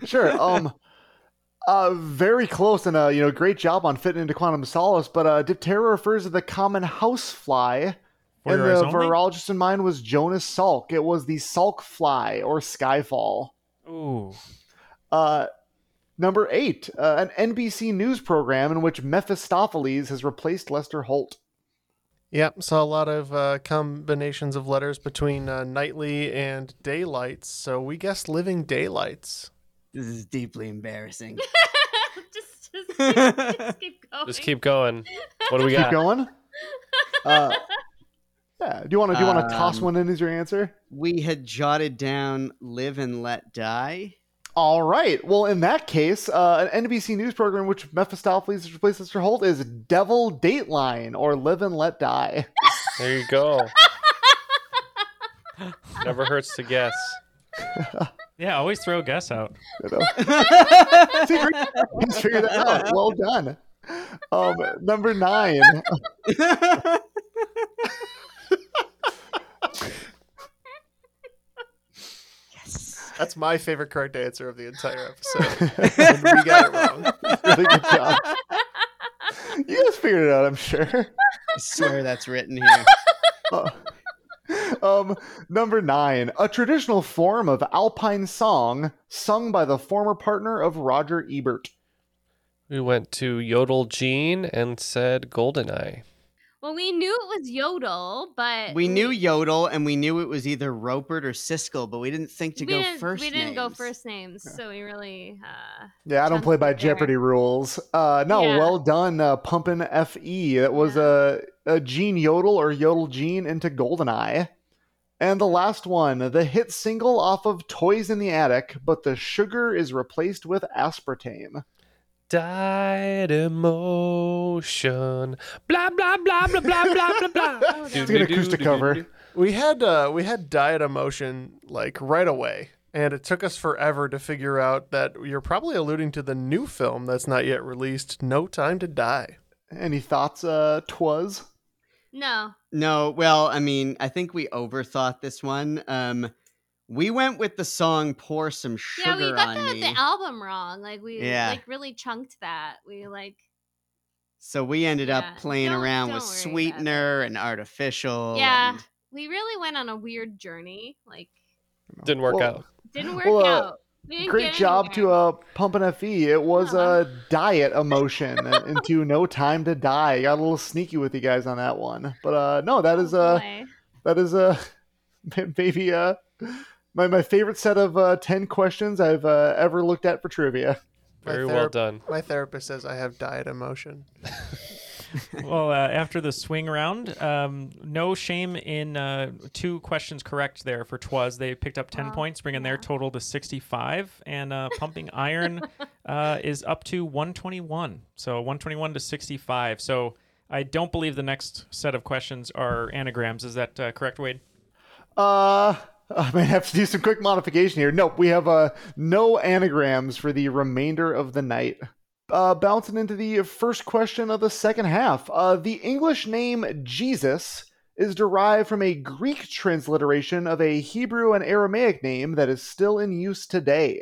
Speaker 5: Sure. Um, uh, very close and uh, you know, great job on fitting into quantum of solace. But uh, Diptera refers to the common housefly,
Speaker 2: For
Speaker 5: and the
Speaker 2: only?
Speaker 5: virologist in mind was Jonas Salk. It was the Salk fly or skyfall.
Speaker 2: Ooh.
Speaker 5: Uh, number eight, uh, an NBC news program in which Mephistopheles has replaced Lester Holt.
Speaker 4: Yep, saw a lot of uh, combinations of letters between uh, nightly and daylights. So we guessed living daylights.
Speaker 6: This is deeply embarrassing.
Speaker 7: just, just, keep, just keep going.
Speaker 3: Just keep going. What do we got?
Speaker 5: Keep going. Uh, yeah. Do you want to do you want to toss
Speaker 6: Um,
Speaker 5: one in as your answer?
Speaker 6: we had jotted down "Live and Let Die."
Speaker 5: All right. Well, in that case, uh, an NBC news program which Mephistopheles has replaced Mr. Holt is Devil Dateline or Live and Let Die.
Speaker 3: There you go. Never hurts to guess.
Speaker 2: Yeah, always throw a guess out.
Speaker 5: You know? See, great. That out. Well done. Um, number nine.
Speaker 4: That's my favorite correct answer of the entire episode. and we got it wrong.
Speaker 5: really good job. You guys figured it out, I'm sure.
Speaker 6: I swear that's written here.
Speaker 5: Uh, um, number nine, a traditional form of Alpine song sung by the former partner of Roger Ebert.
Speaker 3: We went to Yodel Gene and said Goldeneye.
Speaker 7: Well, we knew it was Yodel, but
Speaker 6: We knew Yodel, and we knew it was either Ropert or Siskel, but we didn't think to
Speaker 7: we
Speaker 6: go
Speaker 7: didn't,
Speaker 6: first.
Speaker 7: We didn't go first names, so we really. Uh,
Speaker 5: Yeah, I don't play by
Speaker 7: there.
Speaker 5: Jeopardy rules. Uh, no,
Speaker 7: Yeah.
Speaker 5: well done, uh, pumping Fe. That was a, a Gene Yodel or Yodel Gene into Goldeneye. And the last one, the hit single off of Toys in the Attic, but the sugar is replaced with aspartame.
Speaker 3: Died emotion. Blah blah blah blah blah blah blah blah.
Speaker 5: It's an acoustic cover.
Speaker 4: We had uh, we had diet emotion like right away, and it took us forever to figure out that you're probably alluding to the new film that's not yet released, No Time to Die.
Speaker 5: Any thoughts, uh, Twas?
Speaker 7: No.
Speaker 6: No, well, I mean, I think we overthought this one. Um, we went with the song "Pour Some Sugar."
Speaker 7: Yeah,
Speaker 6: Sugar
Speaker 7: we got
Speaker 6: on
Speaker 7: the,
Speaker 6: Me,"
Speaker 7: the album wrong. Like we
Speaker 6: Yeah.
Speaker 7: like really chunked that. We like
Speaker 6: so we ended
Speaker 7: Yeah,
Speaker 6: up playing
Speaker 7: don't-
Speaker 6: around
Speaker 7: don't
Speaker 6: with sweetener and artificial.
Speaker 7: yeah.
Speaker 6: and-
Speaker 7: We really went on a weird journey. Like
Speaker 3: Didn't work
Speaker 5: Well,
Speaker 3: out.
Speaker 7: didn't work
Speaker 5: Well, uh,
Speaker 7: out. We didn't
Speaker 5: Great job
Speaker 7: anywhere.
Speaker 5: to uh, Pump an FE. It was a diet emotion into No Time to Die. Got a little sneaky with you guys on that one. But uh, no, that is uh,
Speaker 7: boy.
Speaker 5: that is uh, maybe uh, my, my favorite set of uh, 10 questions I've uh, ever looked at for trivia.
Speaker 4: My
Speaker 3: Very well done.
Speaker 4: My therapist says I have diet emotion.
Speaker 2: well, uh, after the swing round, um, no shame in uh, two questions correct there for Twas. They picked up 10 points, bringing their total to 65. And uh, Pumping Iron uh, is up to 121. So 121 to 65. So I don't believe the next set of questions are anagrams. Is that uh, correct, Wade?
Speaker 5: Uh, I might have to do some quick modification here. Nope, we have uh, no anagrams for the remainder of the night. Uh, bouncing into the first question of the second half. Uh, the English name Jesus is derived from a Greek transliteration of a Hebrew and Aramaic name that is still in use today.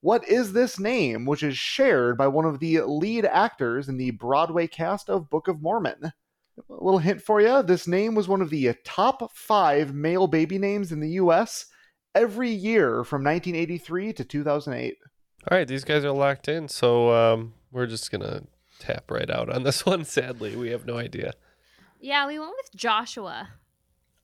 Speaker 5: What is this name, which is shared by one of the lead actors in the Broadway cast of Book of Mormon? A little hint for you this name was one of the top five male baby names in the U.S. every year from 1983 to 2008.
Speaker 3: All right, these guys are locked in, so um, we're just gonna tap right out on this one. Sadly, we have no idea.
Speaker 7: Yeah, we went with Joshua.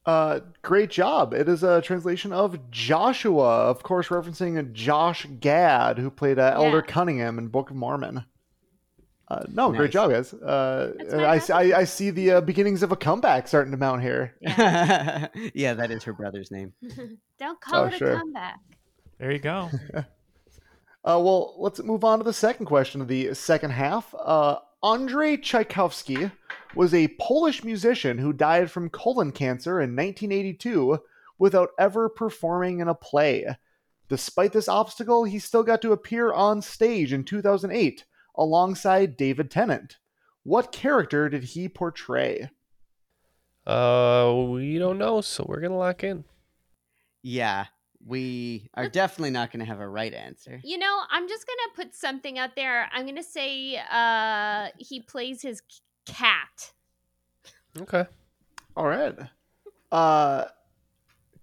Speaker 5: Uh, great job. It is a translation of Joshua, of course, referencing Josh Gad, who played uh, Elder Cunningham in Book of Mormon. Uh, no, great job, guys. Uh, I, I, I see the uh, beginnings of a comeback starting to mount here.
Speaker 6: yeah, that is her brother's name.
Speaker 7: Don't call
Speaker 5: Oh,
Speaker 7: it
Speaker 5: sure.
Speaker 7: a comeback.
Speaker 2: There you go.
Speaker 5: Uh, well, let's move on to the second question of the second half. Uh, Andrei Tchaikovsky was a Polish musician who died from colon cancer in 1982 without ever performing in a play. Despite this obstacle, he still got to appear on stage in 2008 alongside David Tennant. What character did he portray?
Speaker 3: Uh, we don't know, so we're gonna lock in.
Speaker 6: Yeah, we are definitely not going to have a right answer.
Speaker 7: You know, I'm just gonna put something out there. I'm gonna say uh he plays his cat.
Speaker 3: Okay.
Speaker 5: All right. Uh,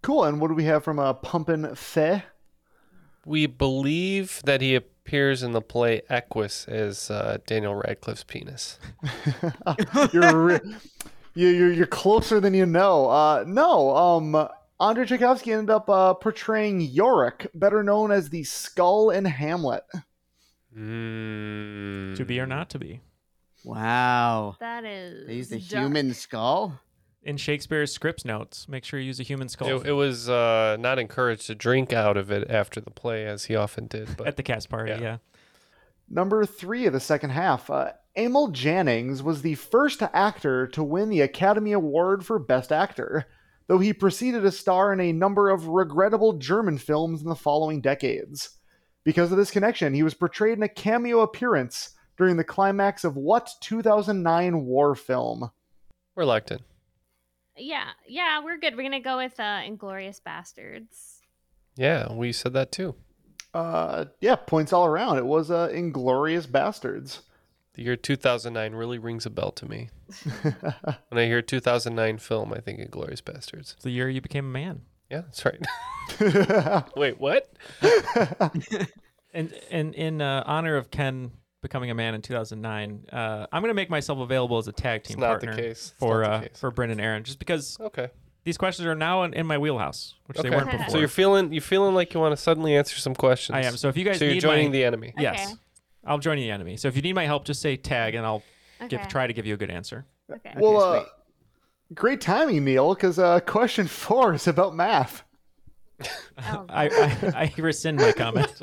Speaker 5: cool. And what do we have from uh, Pumpin' Fe?
Speaker 3: We believe that he appears in the play Equus as uh, Daniel Radcliffe's penis.
Speaker 5: you're, re- you- you're you're closer than you know. Uh, no, um, Andrei Tchaikovsky ended up uh, portraying Yorick, better known as the Skull in Hamlet.
Speaker 3: Mm.
Speaker 2: To be or not to be.
Speaker 6: Wow.
Speaker 7: That is
Speaker 6: They used a
Speaker 7: dark.
Speaker 6: human skull?
Speaker 2: In Shakespeare's scripts notes, make sure you use a human skull.
Speaker 3: It, it was uh, not encouraged to drink out of it after the play, as he often did. But
Speaker 2: At the cast party, yeah.
Speaker 5: Number three of the second half. Uh, Emil Jannings was the first actor to win the Academy Award for Best Actor, though he proceeded to star in a number of regrettable German films in the following decades. Because of this connection, he was portrayed in a cameo appearance during the climax of what 2009 war film?
Speaker 3: we're locked in.
Speaker 7: Yeah, yeah, we're good. We're gonna go with uh Inglourious Basterds.
Speaker 3: Yeah, we said that too.
Speaker 5: Uh, yeah, points all around. It was uh, Inglourious Basterds.
Speaker 3: The year 2009 really rings a bell to me. when I hear 2009 film, I think Inglourious Basterds.
Speaker 2: It's the year you became a man.
Speaker 3: Yeah, that's right. Wait, what?
Speaker 2: And and in uh, honor of Ken becoming a man in 2009, uh, I'm going to make myself available as a tag team
Speaker 3: not the
Speaker 2: partner
Speaker 3: case. It's
Speaker 2: for
Speaker 3: not the
Speaker 2: uh,
Speaker 3: case.
Speaker 2: for Brendan Aaron, just because
Speaker 3: Okay.
Speaker 2: these questions are now in, in my wheelhouse, which they weren't before.
Speaker 3: So you're feeling you're feeling like you want to suddenly answer some questions.
Speaker 2: I am. So if you guys
Speaker 3: so you're
Speaker 2: need
Speaker 3: joining
Speaker 2: my-
Speaker 3: the enemy.
Speaker 2: Yes, I'll join the enemy. So if you need my help, just say tag, and I'll give
Speaker 7: Okay.
Speaker 2: try to give you a good answer.
Speaker 7: Okay.
Speaker 5: well, uh, great timing, Neil, because uh, question four is about math.
Speaker 7: Oh,
Speaker 2: I, I, I rescind my comment.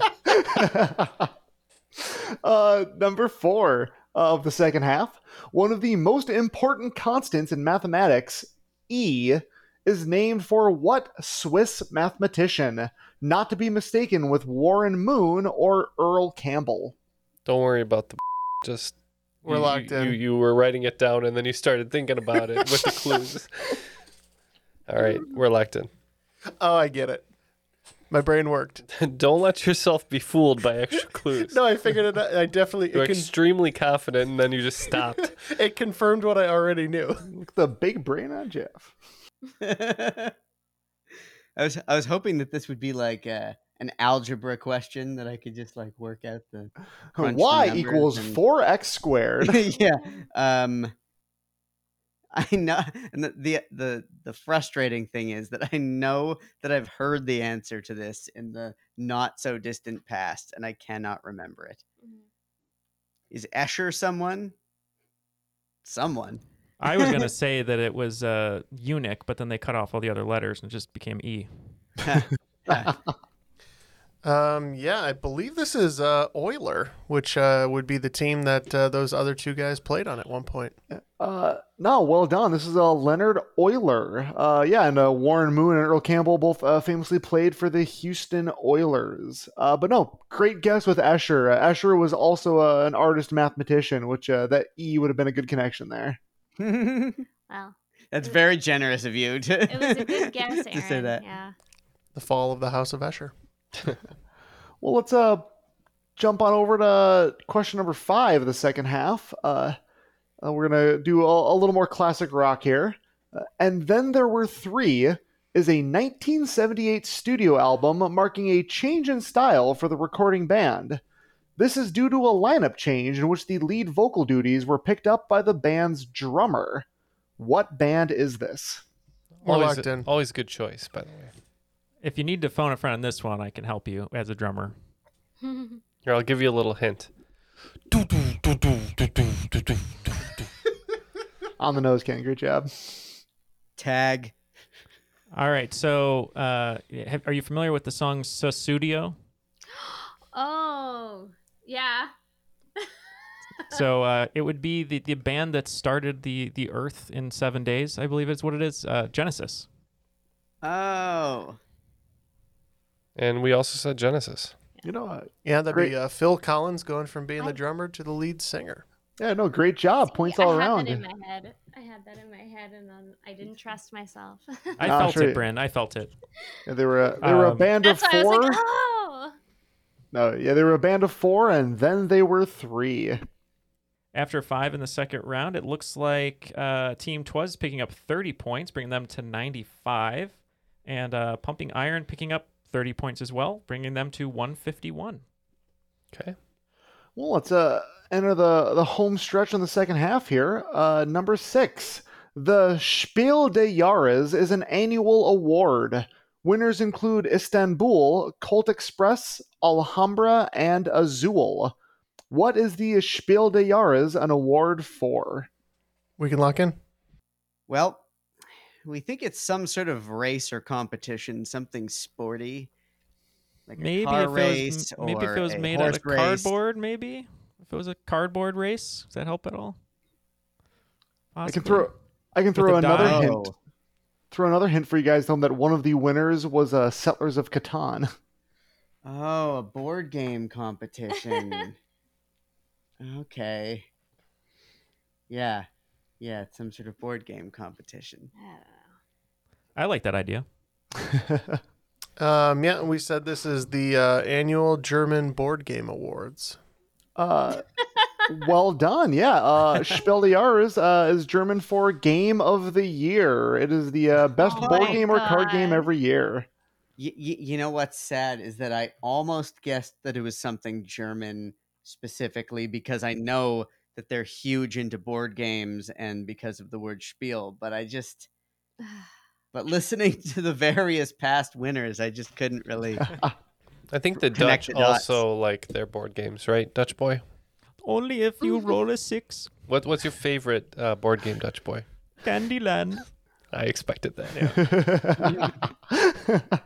Speaker 5: Uh, number four of the second half. One of the most important constants in mathematics, E, is named for what Swiss mathematician? Not to be mistaken with Warren Moon or Earl Campbell.
Speaker 3: Don't worry about the. Just
Speaker 4: We're
Speaker 3: you,
Speaker 4: locked in.
Speaker 3: You, you were writing it down and then you started thinking about it with the clues. All right, we're locked in.
Speaker 4: Oh, I get it. My brain worked.
Speaker 3: Don't let yourself be fooled by extra clues.
Speaker 4: No, I figured it. out. I definitely.
Speaker 3: You're
Speaker 4: It, con-
Speaker 3: extremely confident, and then you just stopped.
Speaker 4: it confirmed what I already knew.
Speaker 5: Look the big brain on Jeff.
Speaker 6: I was I was hoping that this would be like uh, an algebra question that I could just like work out the crunch the
Speaker 5: Y equals 4x squared.
Speaker 6: yeah. Um I know and the, the the the frustrating thing is that I know that I've heard the answer to this in the not so distant past and I cannot remember it. Is Escher someone? Someone.
Speaker 2: I was gonna say that it was uh, eunuch, but then they cut off all the other letters and it just became E.
Speaker 4: Um, yeah, I believe this is uh, Euler, which uh, would be the team that uh, those other two guys played on at one point.
Speaker 5: Uh, no, well done. This is uh, Leonhard Euler. Uh, yeah, and uh, Warren Moon and Earl Campbell both uh, famously played for the Houston Oilers. Uh, but no, great guess with Escher. Uh, Escher was also uh, an artist mathematician, which uh, that E would have been a good connection there.
Speaker 7: Wow.
Speaker 6: That's very generous of you to,
Speaker 7: It was a good guess,
Speaker 6: to say that.
Speaker 7: Yeah.
Speaker 4: The fall of the House of Escher.
Speaker 5: Well, let's uh jump on over to question number five of the second half. Uh, uh, we're gonna do a, a little more classic rock here. Uh, and then there were three is a 1978 studio album marking a change in style for the recording band. This is due to a lineup change in which the lead vocal duties were picked up by the band's drummer. What band is this?
Speaker 4: We're
Speaker 3: always,
Speaker 4: locked in.
Speaker 3: always good choice, by the way.
Speaker 2: If you need to phone a friend on this one, I can help you as a drummer.
Speaker 3: Here, I'll give you a little hint.
Speaker 5: On the nose, Ken. Great job.
Speaker 6: Tag.
Speaker 2: All right, so uh, have, are you familiar with the song Sussudio?
Speaker 7: Oh, yeah.
Speaker 2: so uh, it would be the, the band that started the, the Earth in seven days, I believe is what it is. Uh, Genesis.
Speaker 6: Oh.
Speaker 3: And we also said Genesis.
Speaker 5: You know, uh,
Speaker 4: Yeah, that'd
Speaker 5: Great.
Speaker 4: be uh, Phil Collins going from being the drummer to the lead singer.
Speaker 5: yeah, no, great job. Points all
Speaker 7: I
Speaker 5: around.
Speaker 7: had that in my head. I had that in my head, and then I didn't trust myself.
Speaker 2: I felt
Speaker 5: sure.
Speaker 2: it, Bryn. I felt it.
Speaker 5: Yeah, they were a, they were a
Speaker 2: Um,
Speaker 5: band of
Speaker 7: That's why I
Speaker 5: four.
Speaker 7: was like, oh.
Speaker 5: No, yeah, they were a band of four, and then they were three.
Speaker 2: After five in the second round, it looks like uh, Team Twas picking up 30 points, bringing them to 95. And uh, Pumping Iron picking up 30 points as well, bringing them to 151.
Speaker 3: Okay.
Speaker 5: Well, let's uh, enter the the home stretch in the second half here. Uh, number six, the Spiel des Jahres is an annual award. Winners include Istanbul, Colt Express, Alhambra, and Azul. What is the Spiel des Jahres an award for?
Speaker 4: We can lock in.
Speaker 6: Well, we think it's some sort of race or competition, something sporty. Like a
Speaker 2: Maybe
Speaker 6: car
Speaker 2: if,
Speaker 6: race
Speaker 2: it was, maybe if it was made out
Speaker 6: horse
Speaker 2: of
Speaker 6: race.
Speaker 2: cardboard, maybe? If it was a cardboard race, does that help at all?
Speaker 5: I can throw I can throw another
Speaker 2: die?
Speaker 5: hint. Throw another hint for you guys. Tell them that one of the winners was uh, Settlers of Catan.
Speaker 6: Oh, a board game competition. okay. Yeah. Yeah, it's some sort of board game competition.
Speaker 2: I like that idea.
Speaker 4: Um, yeah, we said this is the uh, annual German Board Game Awards.
Speaker 5: Uh, well done. Yeah. Uh, Spiel des Jahres uh, is German for Game of the Year. It is the uh, best
Speaker 6: Oh
Speaker 5: board
Speaker 6: my
Speaker 5: game or card game every year.
Speaker 6: Y- y- you know what's sad is that I almost guessed that it was something German specifically because I know that they're huge into board games and because of the word spiel, but I just but listening to the various past winners, I just couldn't really
Speaker 3: I think the Dutch
Speaker 6: the
Speaker 3: also like their board games, right? Dutch boy.
Speaker 2: Only if you roll a six.
Speaker 3: What What's your favorite uh, board game, Dutch boy?
Speaker 2: Candyland.
Speaker 3: I expected that.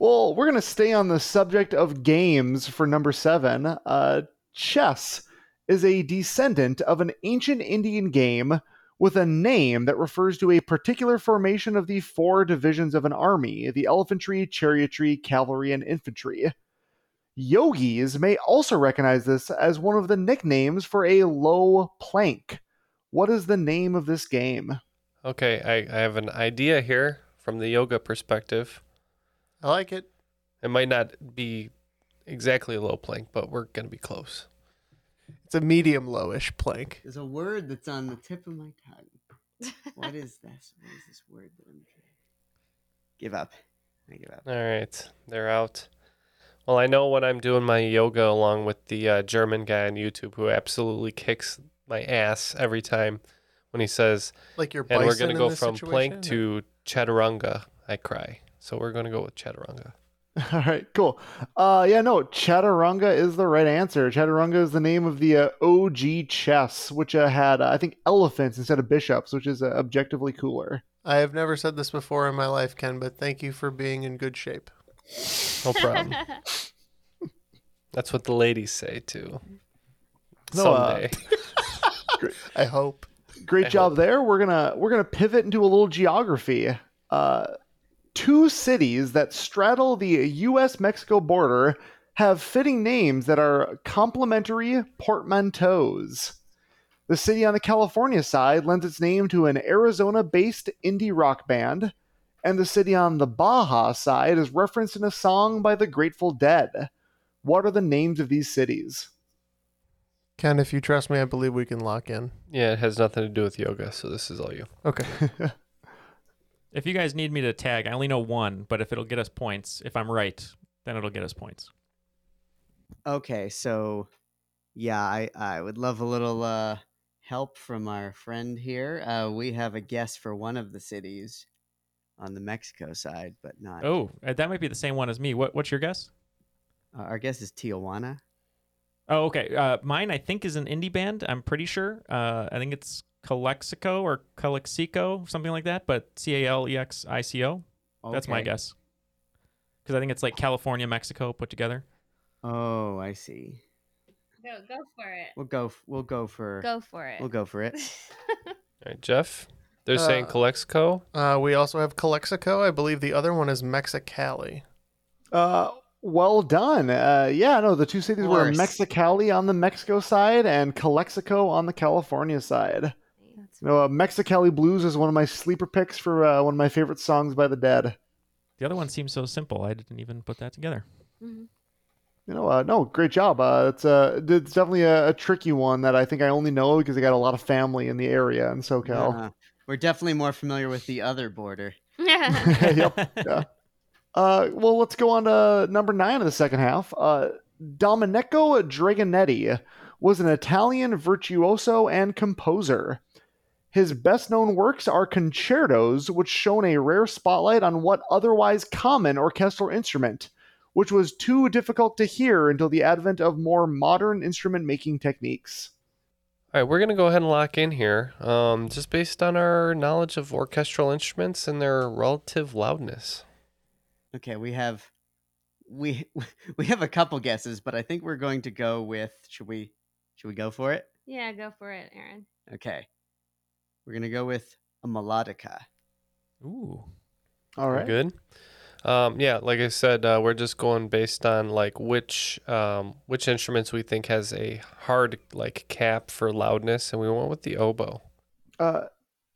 Speaker 5: well, we're going to stay on the subject of games for number seven. Uh, chess is a descendant of an ancient Indian game with a name that refers to a particular formation of the four divisions of an army the elephantry, chariotry, cavalry, and infantry. Yogis may also recognize this as one of the nicknames for a low plank. What is the name of this game?
Speaker 3: Okay, I, I have an idea here from the yoga perspective.
Speaker 4: I like it.
Speaker 3: It might not be exactly a low plank, but we're going to be close.
Speaker 4: It's a medium lowish plank.
Speaker 6: There's a word that's on the tip of my tongue. what is this? What is this word that I'm trying? Give up. I give up.
Speaker 3: All right, they're out. Well, I know when I'm doing my yoga along with the uh, German guy on YouTube who absolutely kicks my ass every time when he says,
Speaker 4: Like your
Speaker 3: and we're gonna go
Speaker 4: this
Speaker 3: from plank to chaturanga. I cry. So we're going to go with chaturanga.
Speaker 5: All right, cool. Uh, yeah, no, Chaturanga is the right answer. Chaturanga is the name of the uh, OG chess, which uh, had, uh, I think, elephants instead of bishops, which is uh, objectively cooler.
Speaker 4: I have never said this before in my life, Ken, but thank you for being in good shape.
Speaker 3: No problem. That's what the ladies say too.
Speaker 5: No, uh,
Speaker 3: Someday.
Speaker 4: I hope.
Speaker 5: Great
Speaker 3: I
Speaker 5: job there. We're gonna we're gonna pivot into a little geography. Uh, two cities that straddle the U.S. Mexico border have fitting names that are complementary portmanteaus. The city on the California side lends its name to an Arizona based indie rock band, and the city on the Baja side is referenced in a song by the Grateful Dead. What are the names of these cities?
Speaker 4: Ken, if you trust me, I believe we can lock in.
Speaker 3: yeah, it has nothing to do with yoga, so this is all you.
Speaker 4: Okay.
Speaker 2: If you guys need me to tag, I only know one, but if it'll get us points, if I'm right, then it'll get us points.
Speaker 6: Okay, so yeah, I I would love a little uh help from our friend here. Uh, we have a guess for one of the cities on the Mexico side, but not.
Speaker 2: Oh, uh, that might be the same one as me. What What's your guess?
Speaker 6: Uh, our guess is Tijuana.
Speaker 2: Oh, okay. Uh, mine, I think, is an indie band. I'm pretty sure. Uh, I think it's Calexico or Calexico, something like that. But C A L E X I C O. That's my
Speaker 6: Okay.
Speaker 2: guess. Because I think it's like California, Mexico put together.
Speaker 6: Oh, I see.
Speaker 7: Go, go for it.
Speaker 6: We'll go. f- We'll go for.
Speaker 7: Go for it.
Speaker 6: We'll go for it.
Speaker 3: All right, Jeff. They're saying
Speaker 4: Uh,
Speaker 3: Calexico.
Speaker 4: Uh, we also have Calexico. I believe the other one is Mexicali.
Speaker 5: Uh, well done. Uh, yeah, no, the two cities were
Speaker 6: course.
Speaker 5: Mexicali on the Mexico side and Calexico on the California side. You know, uh, Mexicali Blues is one of my sleeper picks for uh, one of my favorite songs by the Dead.
Speaker 2: The other one seems so simple. I didn't even put that together.
Speaker 5: You know, uh, no, great job. Uh, it's uh, it's definitely a, a tricky one that I think I only know because I got a lot of family in the area in SoCal.
Speaker 6: Uh, we're definitely more familiar with the other border.
Speaker 5: yep. Yeah. Uh, well, let's go on to number nine of the second half. Uh, Domenico Dragonetti was an Italian virtuoso and composer. His best known works are concertos, which shone a rare spotlight on what otherwise common orchestral instrument, which was too difficult to hear until the advent of more modern instrument making techniques.
Speaker 3: All right, we're going to go ahead and lock in here, um, just based on our knowledge of orchestral instruments and their relative loudness.
Speaker 6: Okay, we have we we have a couple guesses, but I think we're going to go with should we should we go for it?
Speaker 7: yeah, go for it, Aaron.
Speaker 6: Okay. We're going to go with a melodica.
Speaker 2: Ooh.
Speaker 5: All right.
Speaker 3: Good. Um, yeah, like I said, uh, we're just going based on like which um, which instruments we think has a hard like cap for loudness, and we went with the oboe.
Speaker 5: Uh,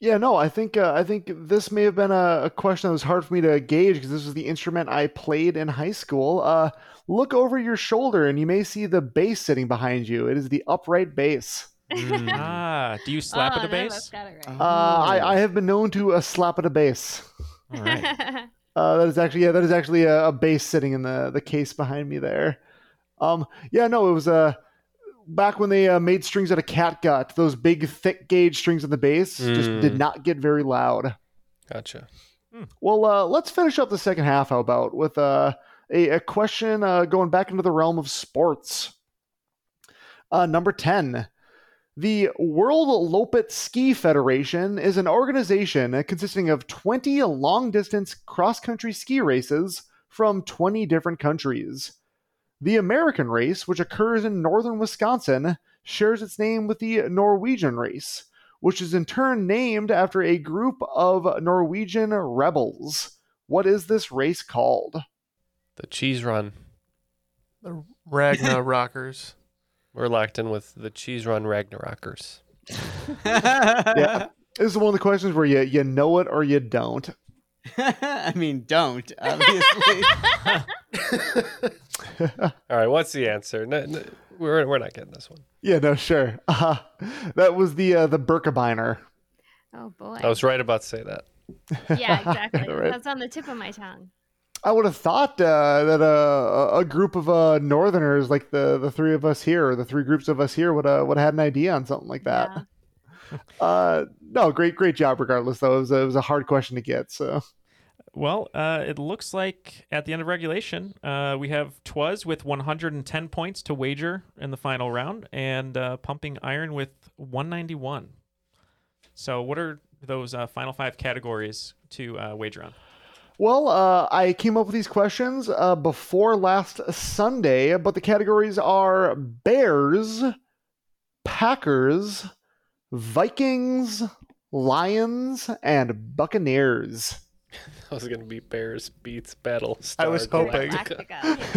Speaker 5: yeah, no, I think uh, I think this may have been a, a question that was hard for me to gauge because this was the instrument I played in high school. Uh, look over your shoulder and you may see the bass sitting behind you. It is the upright bass.
Speaker 2: ah, do you slap
Speaker 7: oh,
Speaker 2: at a
Speaker 7: none of
Speaker 2: bass?
Speaker 7: got it right.
Speaker 5: Uh, I, I have been known to uh, slap at a bass.
Speaker 2: All right.
Speaker 5: Uh, that is actually yeah, that is actually a, a bass sitting in the the case behind me there. Um, yeah, no, it was uh back when they uh, made strings out of catgut. Those big thick gauge strings on the bass just did
Speaker 3: Mm.
Speaker 5: not get very loud.
Speaker 3: Gotcha.
Speaker 5: Well, uh, let's finish up the second half. How about with uh, a, a question uh, going back into the realm of sports? Uh, number ten. The World Loppet Ski Federation is an organization consisting of 20 long distance cross country ski races from 20 different countries. The American race, which occurs in northern Wisconsin, shares its name with the Norwegian race, which is in turn named after a group of Norwegian rebels. What is this race called?
Speaker 3: The cheese run.
Speaker 4: The Ragnar Rockers.
Speaker 3: We're locked in with the cheese run Ragnarockers.
Speaker 5: yeah. This is one of the questions where you, you know it or you don't.
Speaker 6: I mean, don't, obviously.
Speaker 3: All right, what's the answer? No, no, we're, we're not getting this one.
Speaker 5: Yeah, no, sure. Uh, that was the uh, the Birkebeiner.
Speaker 7: Oh boy.
Speaker 3: I was right about to say that.
Speaker 7: Yeah, exactly.
Speaker 5: Right.
Speaker 7: That's on the tip of my tongue.
Speaker 5: I would have thought uh, that uh, a group of uh, Northerners, like the, the three of us here, or the three groups of us here, would uh, would have had an idea on something like that. Uh, no, great great job. Regardless, though, it was, a, it was a hard question to get. So
Speaker 2: Well, uh, it looks like at the end of regulation, uh, we have Twas with 110 points to wager in the final round, and uh, Pumping Iron with 191. So, what are those uh, final five categories to uh, wager on?
Speaker 5: Well, uh, I came up with these questions uh, before last Sunday, but the categories are Bears, Packers, Vikings, Lions, and Buccaneers.
Speaker 3: I was going to be Bears beats Battle.
Speaker 4: I was hoping.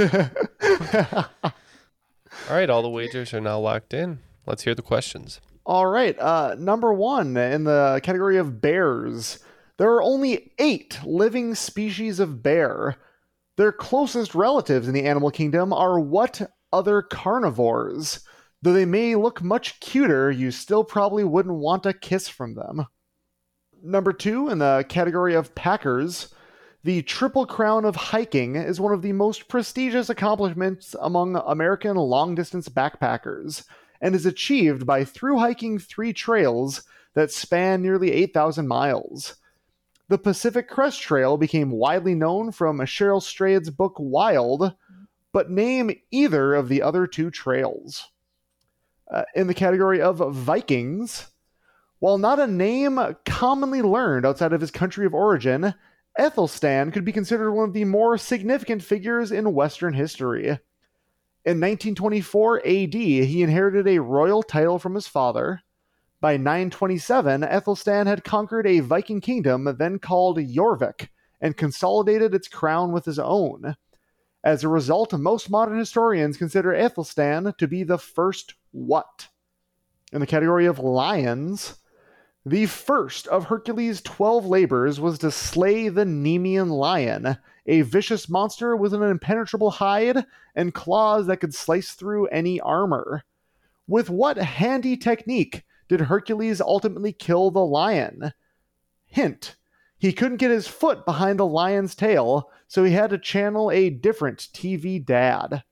Speaker 3: All right, all the wagers are now locked in. Let's hear the questions.
Speaker 5: All right, uh, number one in the category of bears. There are only eight living species of bear. Their closest relatives in the animal kingdom are what other carnivores? Though they may look much cuter, you still probably wouldn't want a kiss from them. Number two in the category of packers. The Triple Crown of Hiking is one of the most prestigious accomplishments among American long distance backpackers and is achieved by through hiking three trails that span nearly 8,000 miles. The Pacific Crest Trail became widely known from Cheryl Strayed's book Wild, but name either of the other two trails. Uh, in the category of Vikings, while not a name commonly learned outside of his country of origin, Ethelstan could be considered one of the more significant figures in Western history. In 1924 AD, he inherited a royal title from his father. By 927, Ethelstan had conquered a Viking kingdom then called Jorvik and consolidated its crown with his own. As a result, most modern historians consider Ethelstan to be the first what? In the category of lions, the first of Hercules' 12 labors was to slay the Nemean lion, a vicious monster with an impenetrable hide and claws that could slice through any armor. With what handy technique did Hercules ultimately kill the lion? Hint he couldn't get his foot behind the lion's tail, so he had to channel a different TV dad.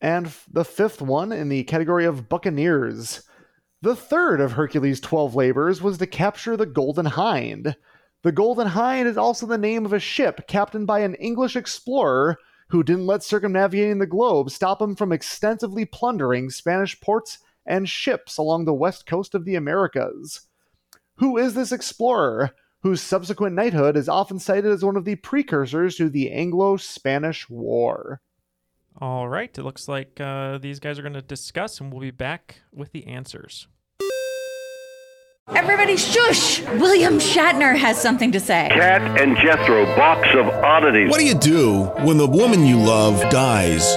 Speaker 5: And the fifth one in the category of Buccaneers. The third of Hercules' 12 labors was to capture the Golden Hind. The Golden Hind is also the name of a ship captained by an English explorer who didn't let circumnavigating the globe stop him from extensively plundering Spanish ports and ships along the west coast of the Americas. Who is this explorer, whose subsequent knighthood is often cited as one of the precursors to the Anglo Spanish War?
Speaker 2: All right, it looks like uh, these guys are going to discuss, and we'll be back with the answers.
Speaker 10: Everybody shush! William Shatner has something to say.
Speaker 11: Kat and Jethro, box of oddities.
Speaker 12: What do you do when the woman you love dies?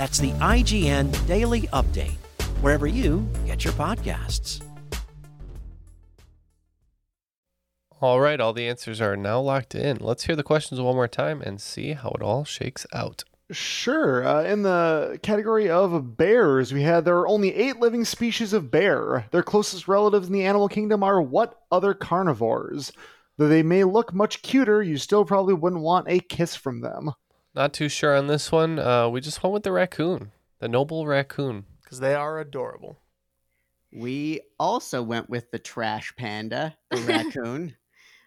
Speaker 13: That's the IGN Daily Update, wherever you get your podcasts.
Speaker 3: All right, all the answers are now locked in. Let's hear the questions one more time and see how it all shakes out.
Speaker 5: Sure. Uh, in the category of bears, we had there are only eight living species of bear. Their closest relatives in the animal kingdom are what other carnivores? Though they may look much cuter, you still probably wouldn't want a kiss from them.
Speaker 3: Not too sure on this one. Uh, we just went with the raccoon, the noble raccoon.
Speaker 4: Because they are adorable.
Speaker 6: We also went with the trash panda, the raccoon.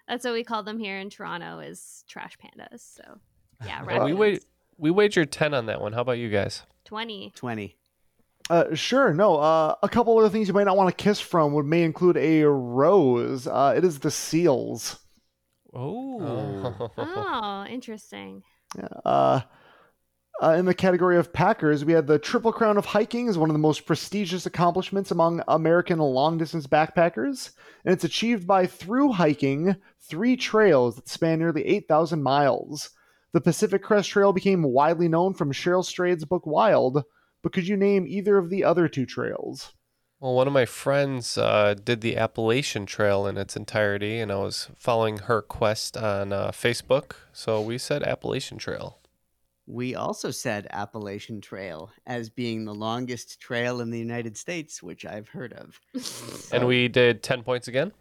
Speaker 7: That's what we call them here in Toronto is trash pandas. So yeah,
Speaker 3: Well, we wait. We wagered ten on that one. How about you guys?
Speaker 7: 20.
Speaker 6: 20.
Speaker 5: Uh, sure. No. Uh, a couple other things you might not want to kiss from would may include a rose. Uh, it is the seals.
Speaker 3: Oh.
Speaker 7: Oh, interesting.
Speaker 5: Uh, uh, in the category of Packers, we had the Triple Crown of Hiking is one of the most prestigious accomplishments among American long distance backpackers, and it's achieved by through hiking three trails that span nearly 8,000 miles. The Pacific Crest Trail became widely known from Cheryl Strayed's book Wild, but could you name either of the other two trails?
Speaker 3: Well, one of my friends uh, did the Appalachian Trail in its entirety, and I was following her quest on uh, Facebook. So we said Appalachian Trail.
Speaker 6: We also said Appalachian Trail as being the longest trail in the United States, which I've heard of.
Speaker 3: And we did 10 points again?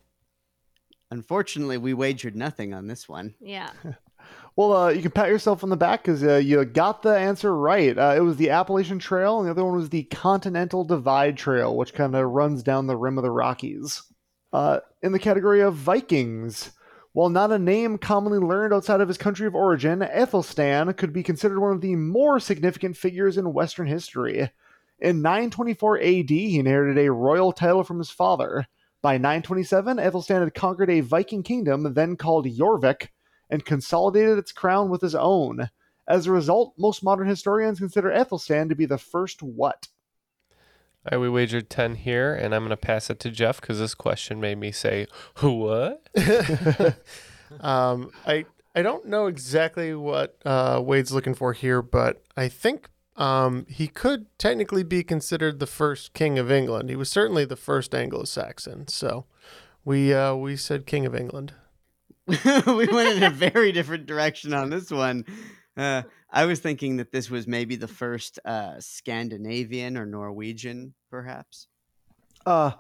Speaker 6: Unfortunately, we wagered nothing on this one.
Speaker 7: Yeah.
Speaker 5: Well, uh, you can pat yourself on the back because uh, you got the answer right. Uh, it was the Appalachian Trail, and the other one was the Continental Divide Trail, which kind of runs down the rim of the Rockies. Uh, in the category of Vikings, while not a name commonly learned outside of his country of origin, Ethelstan could be considered one of the more significant figures in Western history. In 924 AD, he inherited a royal title from his father. By 927, Ethelstan had conquered a Viking kingdom, then called Jorvik, and consolidated its crown with his own. As a result, most modern historians consider Ethelstan to be the first what?
Speaker 3: All right, we wagered 10 here, and I'm going to pass it to Jeff because this question made me say, who what?
Speaker 4: um, I I don't know exactly what uh, Wade's looking for here, but I think um, he could technically be considered the first king of England. He was certainly the first Anglo-Saxon. So we uh, we said king of England.
Speaker 6: we went in a very different direction on this one. Uh, I was thinking that this was maybe the first uh, Scandinavian or Norwegian, perhaps.
Speaker 5: Uh,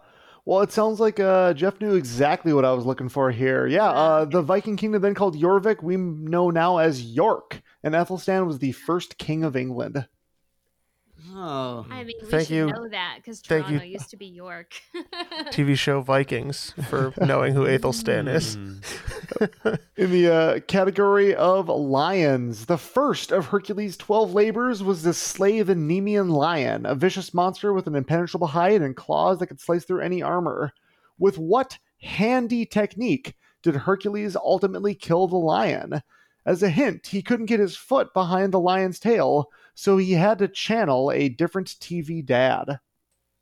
Speaker 5: well, it sounds like uh, Jeff knew exactly what I was looking for here. Yeah, uh, the Viking kingdom then called Jorvik, we know now as York, and Ethelstan was the first king of England.
Speaker 6: Oh,
Speaker 7: I mean, we
Speaker 4: Thank
Speaker 7: should
Speaker 4: you.
Speaker 7: know that because
Speaker 4: Thank you.
Speaker 7: Used to be York.
Speaker 4: TV show Vikings for knowing who Athelstan is.
Speaker 5: In the uh, category of lions, the first of Hercules' 12 labors was to slay the Nemean lion, a vicious monster with an impenetrable hide and claws that could slice through any armor. With what handy technique did Hercules ultimately kill the lion? As a hint, he couldn't get his foot behind the lion's tail, so he had to channel a different TV dad.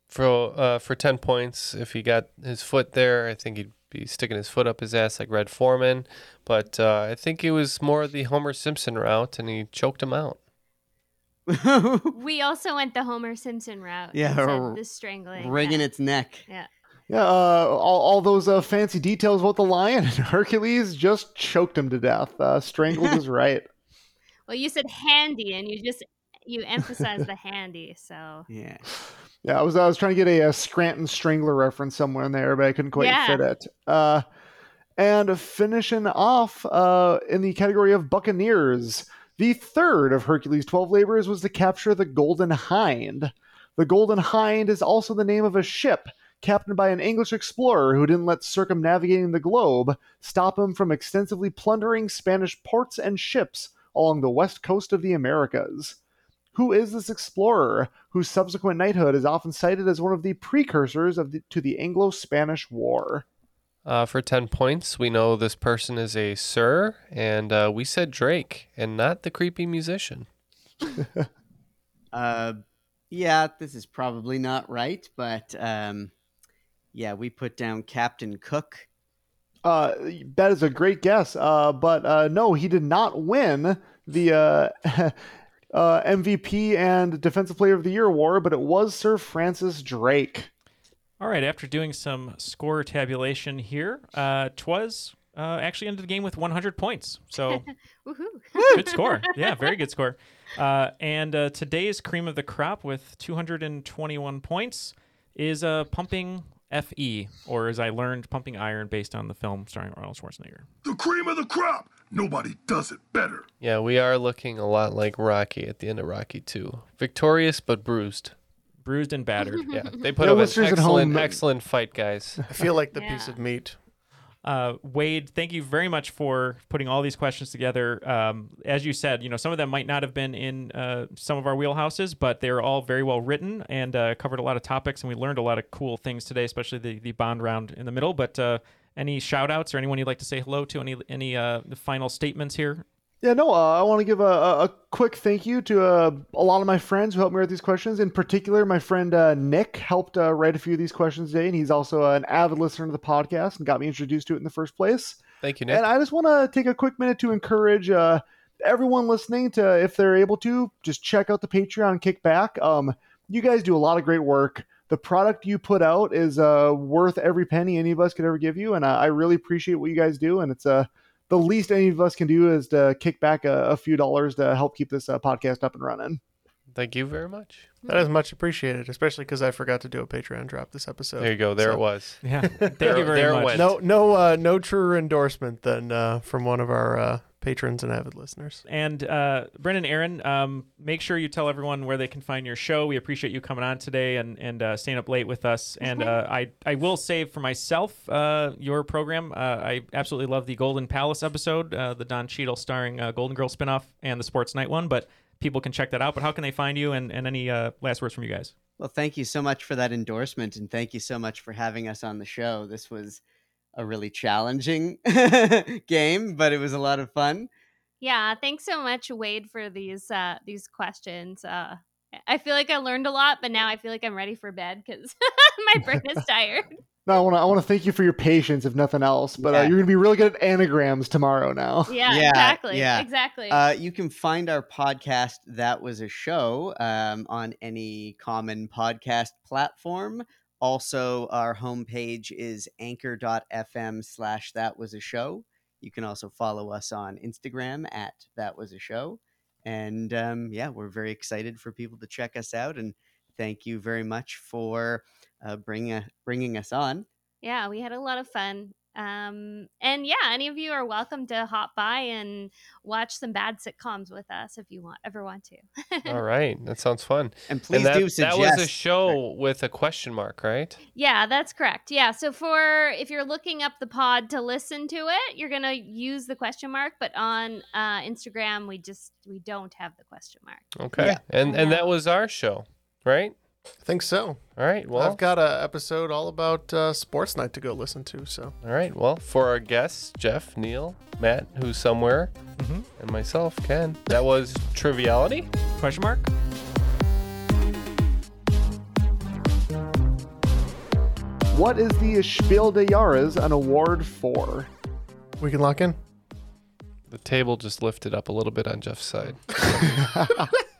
Speaker 3: For uh, for 10 points, if he got his foot there, I think he'd be sticking his foot up his ass like Red Foreman. But uh, I think it was more the Homer Simpson route, and he choked him out.
Speaker 7: we also went the Homer Simpson route.
Speaker 6: Yeah,
Speaker 7: and
Speaker 6: r-
Speaker 7: the strangling.
Speaker 6: wringing
Speaker 7: yeah.
Speaker 6: its neck.
Speaker 7: Yeah.
Speaker 5: Yeah, uh, all, all those uh, fancy details about the lion, and Hercules just choked him to death. Uh, strangled is right.
Speaker 7: Well, you said handy, and you just you emphasized the handy. So
Speaker 6: Yeah.
Speaker 5: Yeah, I was I was trying to get a, uh Scranton Strangler reference somewhere in there, but I couldn't quite
Speaker 7: Yeah.
Speaker 5: fit it. Uh, and finishing off uh, in the category of Buccaneers, the third of Hercules' 12 labors was to capture the Golden Hind. The Golden Hind is also the name of a ship captained by an English explorer who didn't let circumnavigating the globe stop him from extensively plundering Spanish ports and ships along the west coast of the Americas. Who is this explorer, whose subsequent knighthood is often cited as one of the precursors of the, to the Anglo-Spanish War?
Speaker 3: Uh, for 10 points, we know this person is a sir, and uh, we said Drake and not the creepy musician.
Speaker 6: Uh, yeah, this is probably not right, but um, yeah, we put down Captain Cook.
Speaker 5: Uh, that is a great guess. Uh, but uh, no, he did not win the uh, MVP and Defensive Player of the Year award, but it was Sir Francis Drake.
Speaker 2: All right, after doing some score tabulation here, uh, Twas uh, actually ended the game with 100 points. So good score. Yeah, very good score. Uh, and uh, today's cream of the crop with 221 points is uh, Pumping FE, or as I learned, Pumping Iron, based on the film starring Arnold Schwarzenegger.
Speaker 14: The cream of the crop. Nobody does it better.
Speaker 3: Yeah, we are looking a lot like Rocky at the end of Rocky 2. Victorious but bruised.
Speaker 2: Bruised and battered.
Speaker 3: yeah, they put
Speaker 5: Yeah,
Speaker 3: up an excellent,
Speaker 5: home-
Speaker 3: excellent fight, guys.
Speaker 4: I feel like the piece of meat.
Speaker 2: Uh, Wade, thank you very much for putting all these questions together. Um, as you said, you know some of them might not have been in uh, some of our wheelhouses, but they are all very well written and uh, covered a lot of topics, and we learned a lot of cool things today, especially the the bond round in the middle. But uh, any shout outs or anyone you'd like to say hello to? Any any uh, final statements here?
Speaker 5: Yeah, no, uh, I want to give a, a, a quick thank you to uh, a lot of my friends who helped me write these questions. In particular, my friend uh, Nick helped uh, write a few of these questions today, and he's also an avid listener to the podcast and got me introduced to it in the first place.
Speaker 3: Thank you, Nick.
Speaker 5: And I just want to take a quick minute to encourage uh, everyone listening to, if they're able to, just check out the Patreon kickback. Um, you guys do a lot of great work. The product you put out is uh, worth every penny any of us could ever give you, and uh, I really appreciate what you guys do. And it's uh, the least any of us can do is to kick back a, a few dollars to help keep this uh, podcast up and running.
Speaker 3: Thank you very much.
Speaker 4: That is much appreciated, especially because I forgot to do a Patreon drop this episode.
Speaker 3: There you go. There it was.
Speaker 2: Yeah.
Speaker 3: Thank There- you very there it much. went.
Speaker 4: No, no, uh, no truer endorsement than uh, from one of our uh, patrons and avid listeners.
Speaker 2: And uh, Brendan, Aaron, um, make sure you tell everyone where they can find your show. We appreciate you coming on today and and uh, staying up late with us. And uh, I I will save for myself uh, your program. Uh, I absolutely love the Golden Palace episode, uh, the Don Cheadle starring uh, Golden Girl spinoff, and the Sports Night one. But people can check that out. But how can they find you? And and any uh, last words from you guys?
Speaker 6: Well, thank you so much for that endorsement, and thank you so much for having us on the show. This was a really challenging game, but it was a lot of fun.
Speaker 7: Yeah, thanks so much, Wade, for these uh, these questions. Uh, I feel like I learned a lot, but now I feel like I'm ready for bed because my brain is tired.
Speaker 5: No, I want to I want to thank you for your patience, if nothing else. But uh, you're gonna be really good at anagrams tomorrow now.
Speaker 7: Yeah,
Speaker 6: Yeah,
Speaker 7: exactly.
Speaker 6: yeah.
Speaker 7: Exactly.
Speaker 6: Uh, you can find our podcast, That Was a Show, um, on any common podcast platform. Also, our homepage is anchor.fm slash that was a show. You can also follow us on Instagram at that was a show. And um, yeah, we're very excited for people to check us out. And thank you very much for uh, bringing, bringing us on.
Speaker 7: yeah, we had a lot of fun. Um, and yeah, any of you are welcome to hop by and watch some bad sitcoms with us if you want ever want to.
Speaker 3: All right, that sounds fun.
Speaker 6: And please
Speaker 3: that,
Speaker 6: do
Speaker 3: That was a show with a question mark, right?
Speaker 7: Yeah, that's correct. Yeah. So for if you're looking up the pod to listen to it, you're gonna use the question mark. But on uh, Instagram, we just we don't have the question mark.
Speaker 3: Okay, and and that was our show, right?
Speaker 4: I think so.
Speaker 3: All right. Well,
Speaker 4: I've got an episode all about uh, sports night to go listen to. So
Speaker 3: All right. Well, for our guests, Jeff, Neil, Matt, who's somewhere,
Speaker 2: Mhm.
Speaker 3: and myself, Ken, that was Triviality.
Speaker 2: Question mark.
Speaker 5: What is the Spiel des Jahres an award for?
Speaker 4: we can lock in.
Speaker 3: The table just lifted up a little bit on Jeff's side.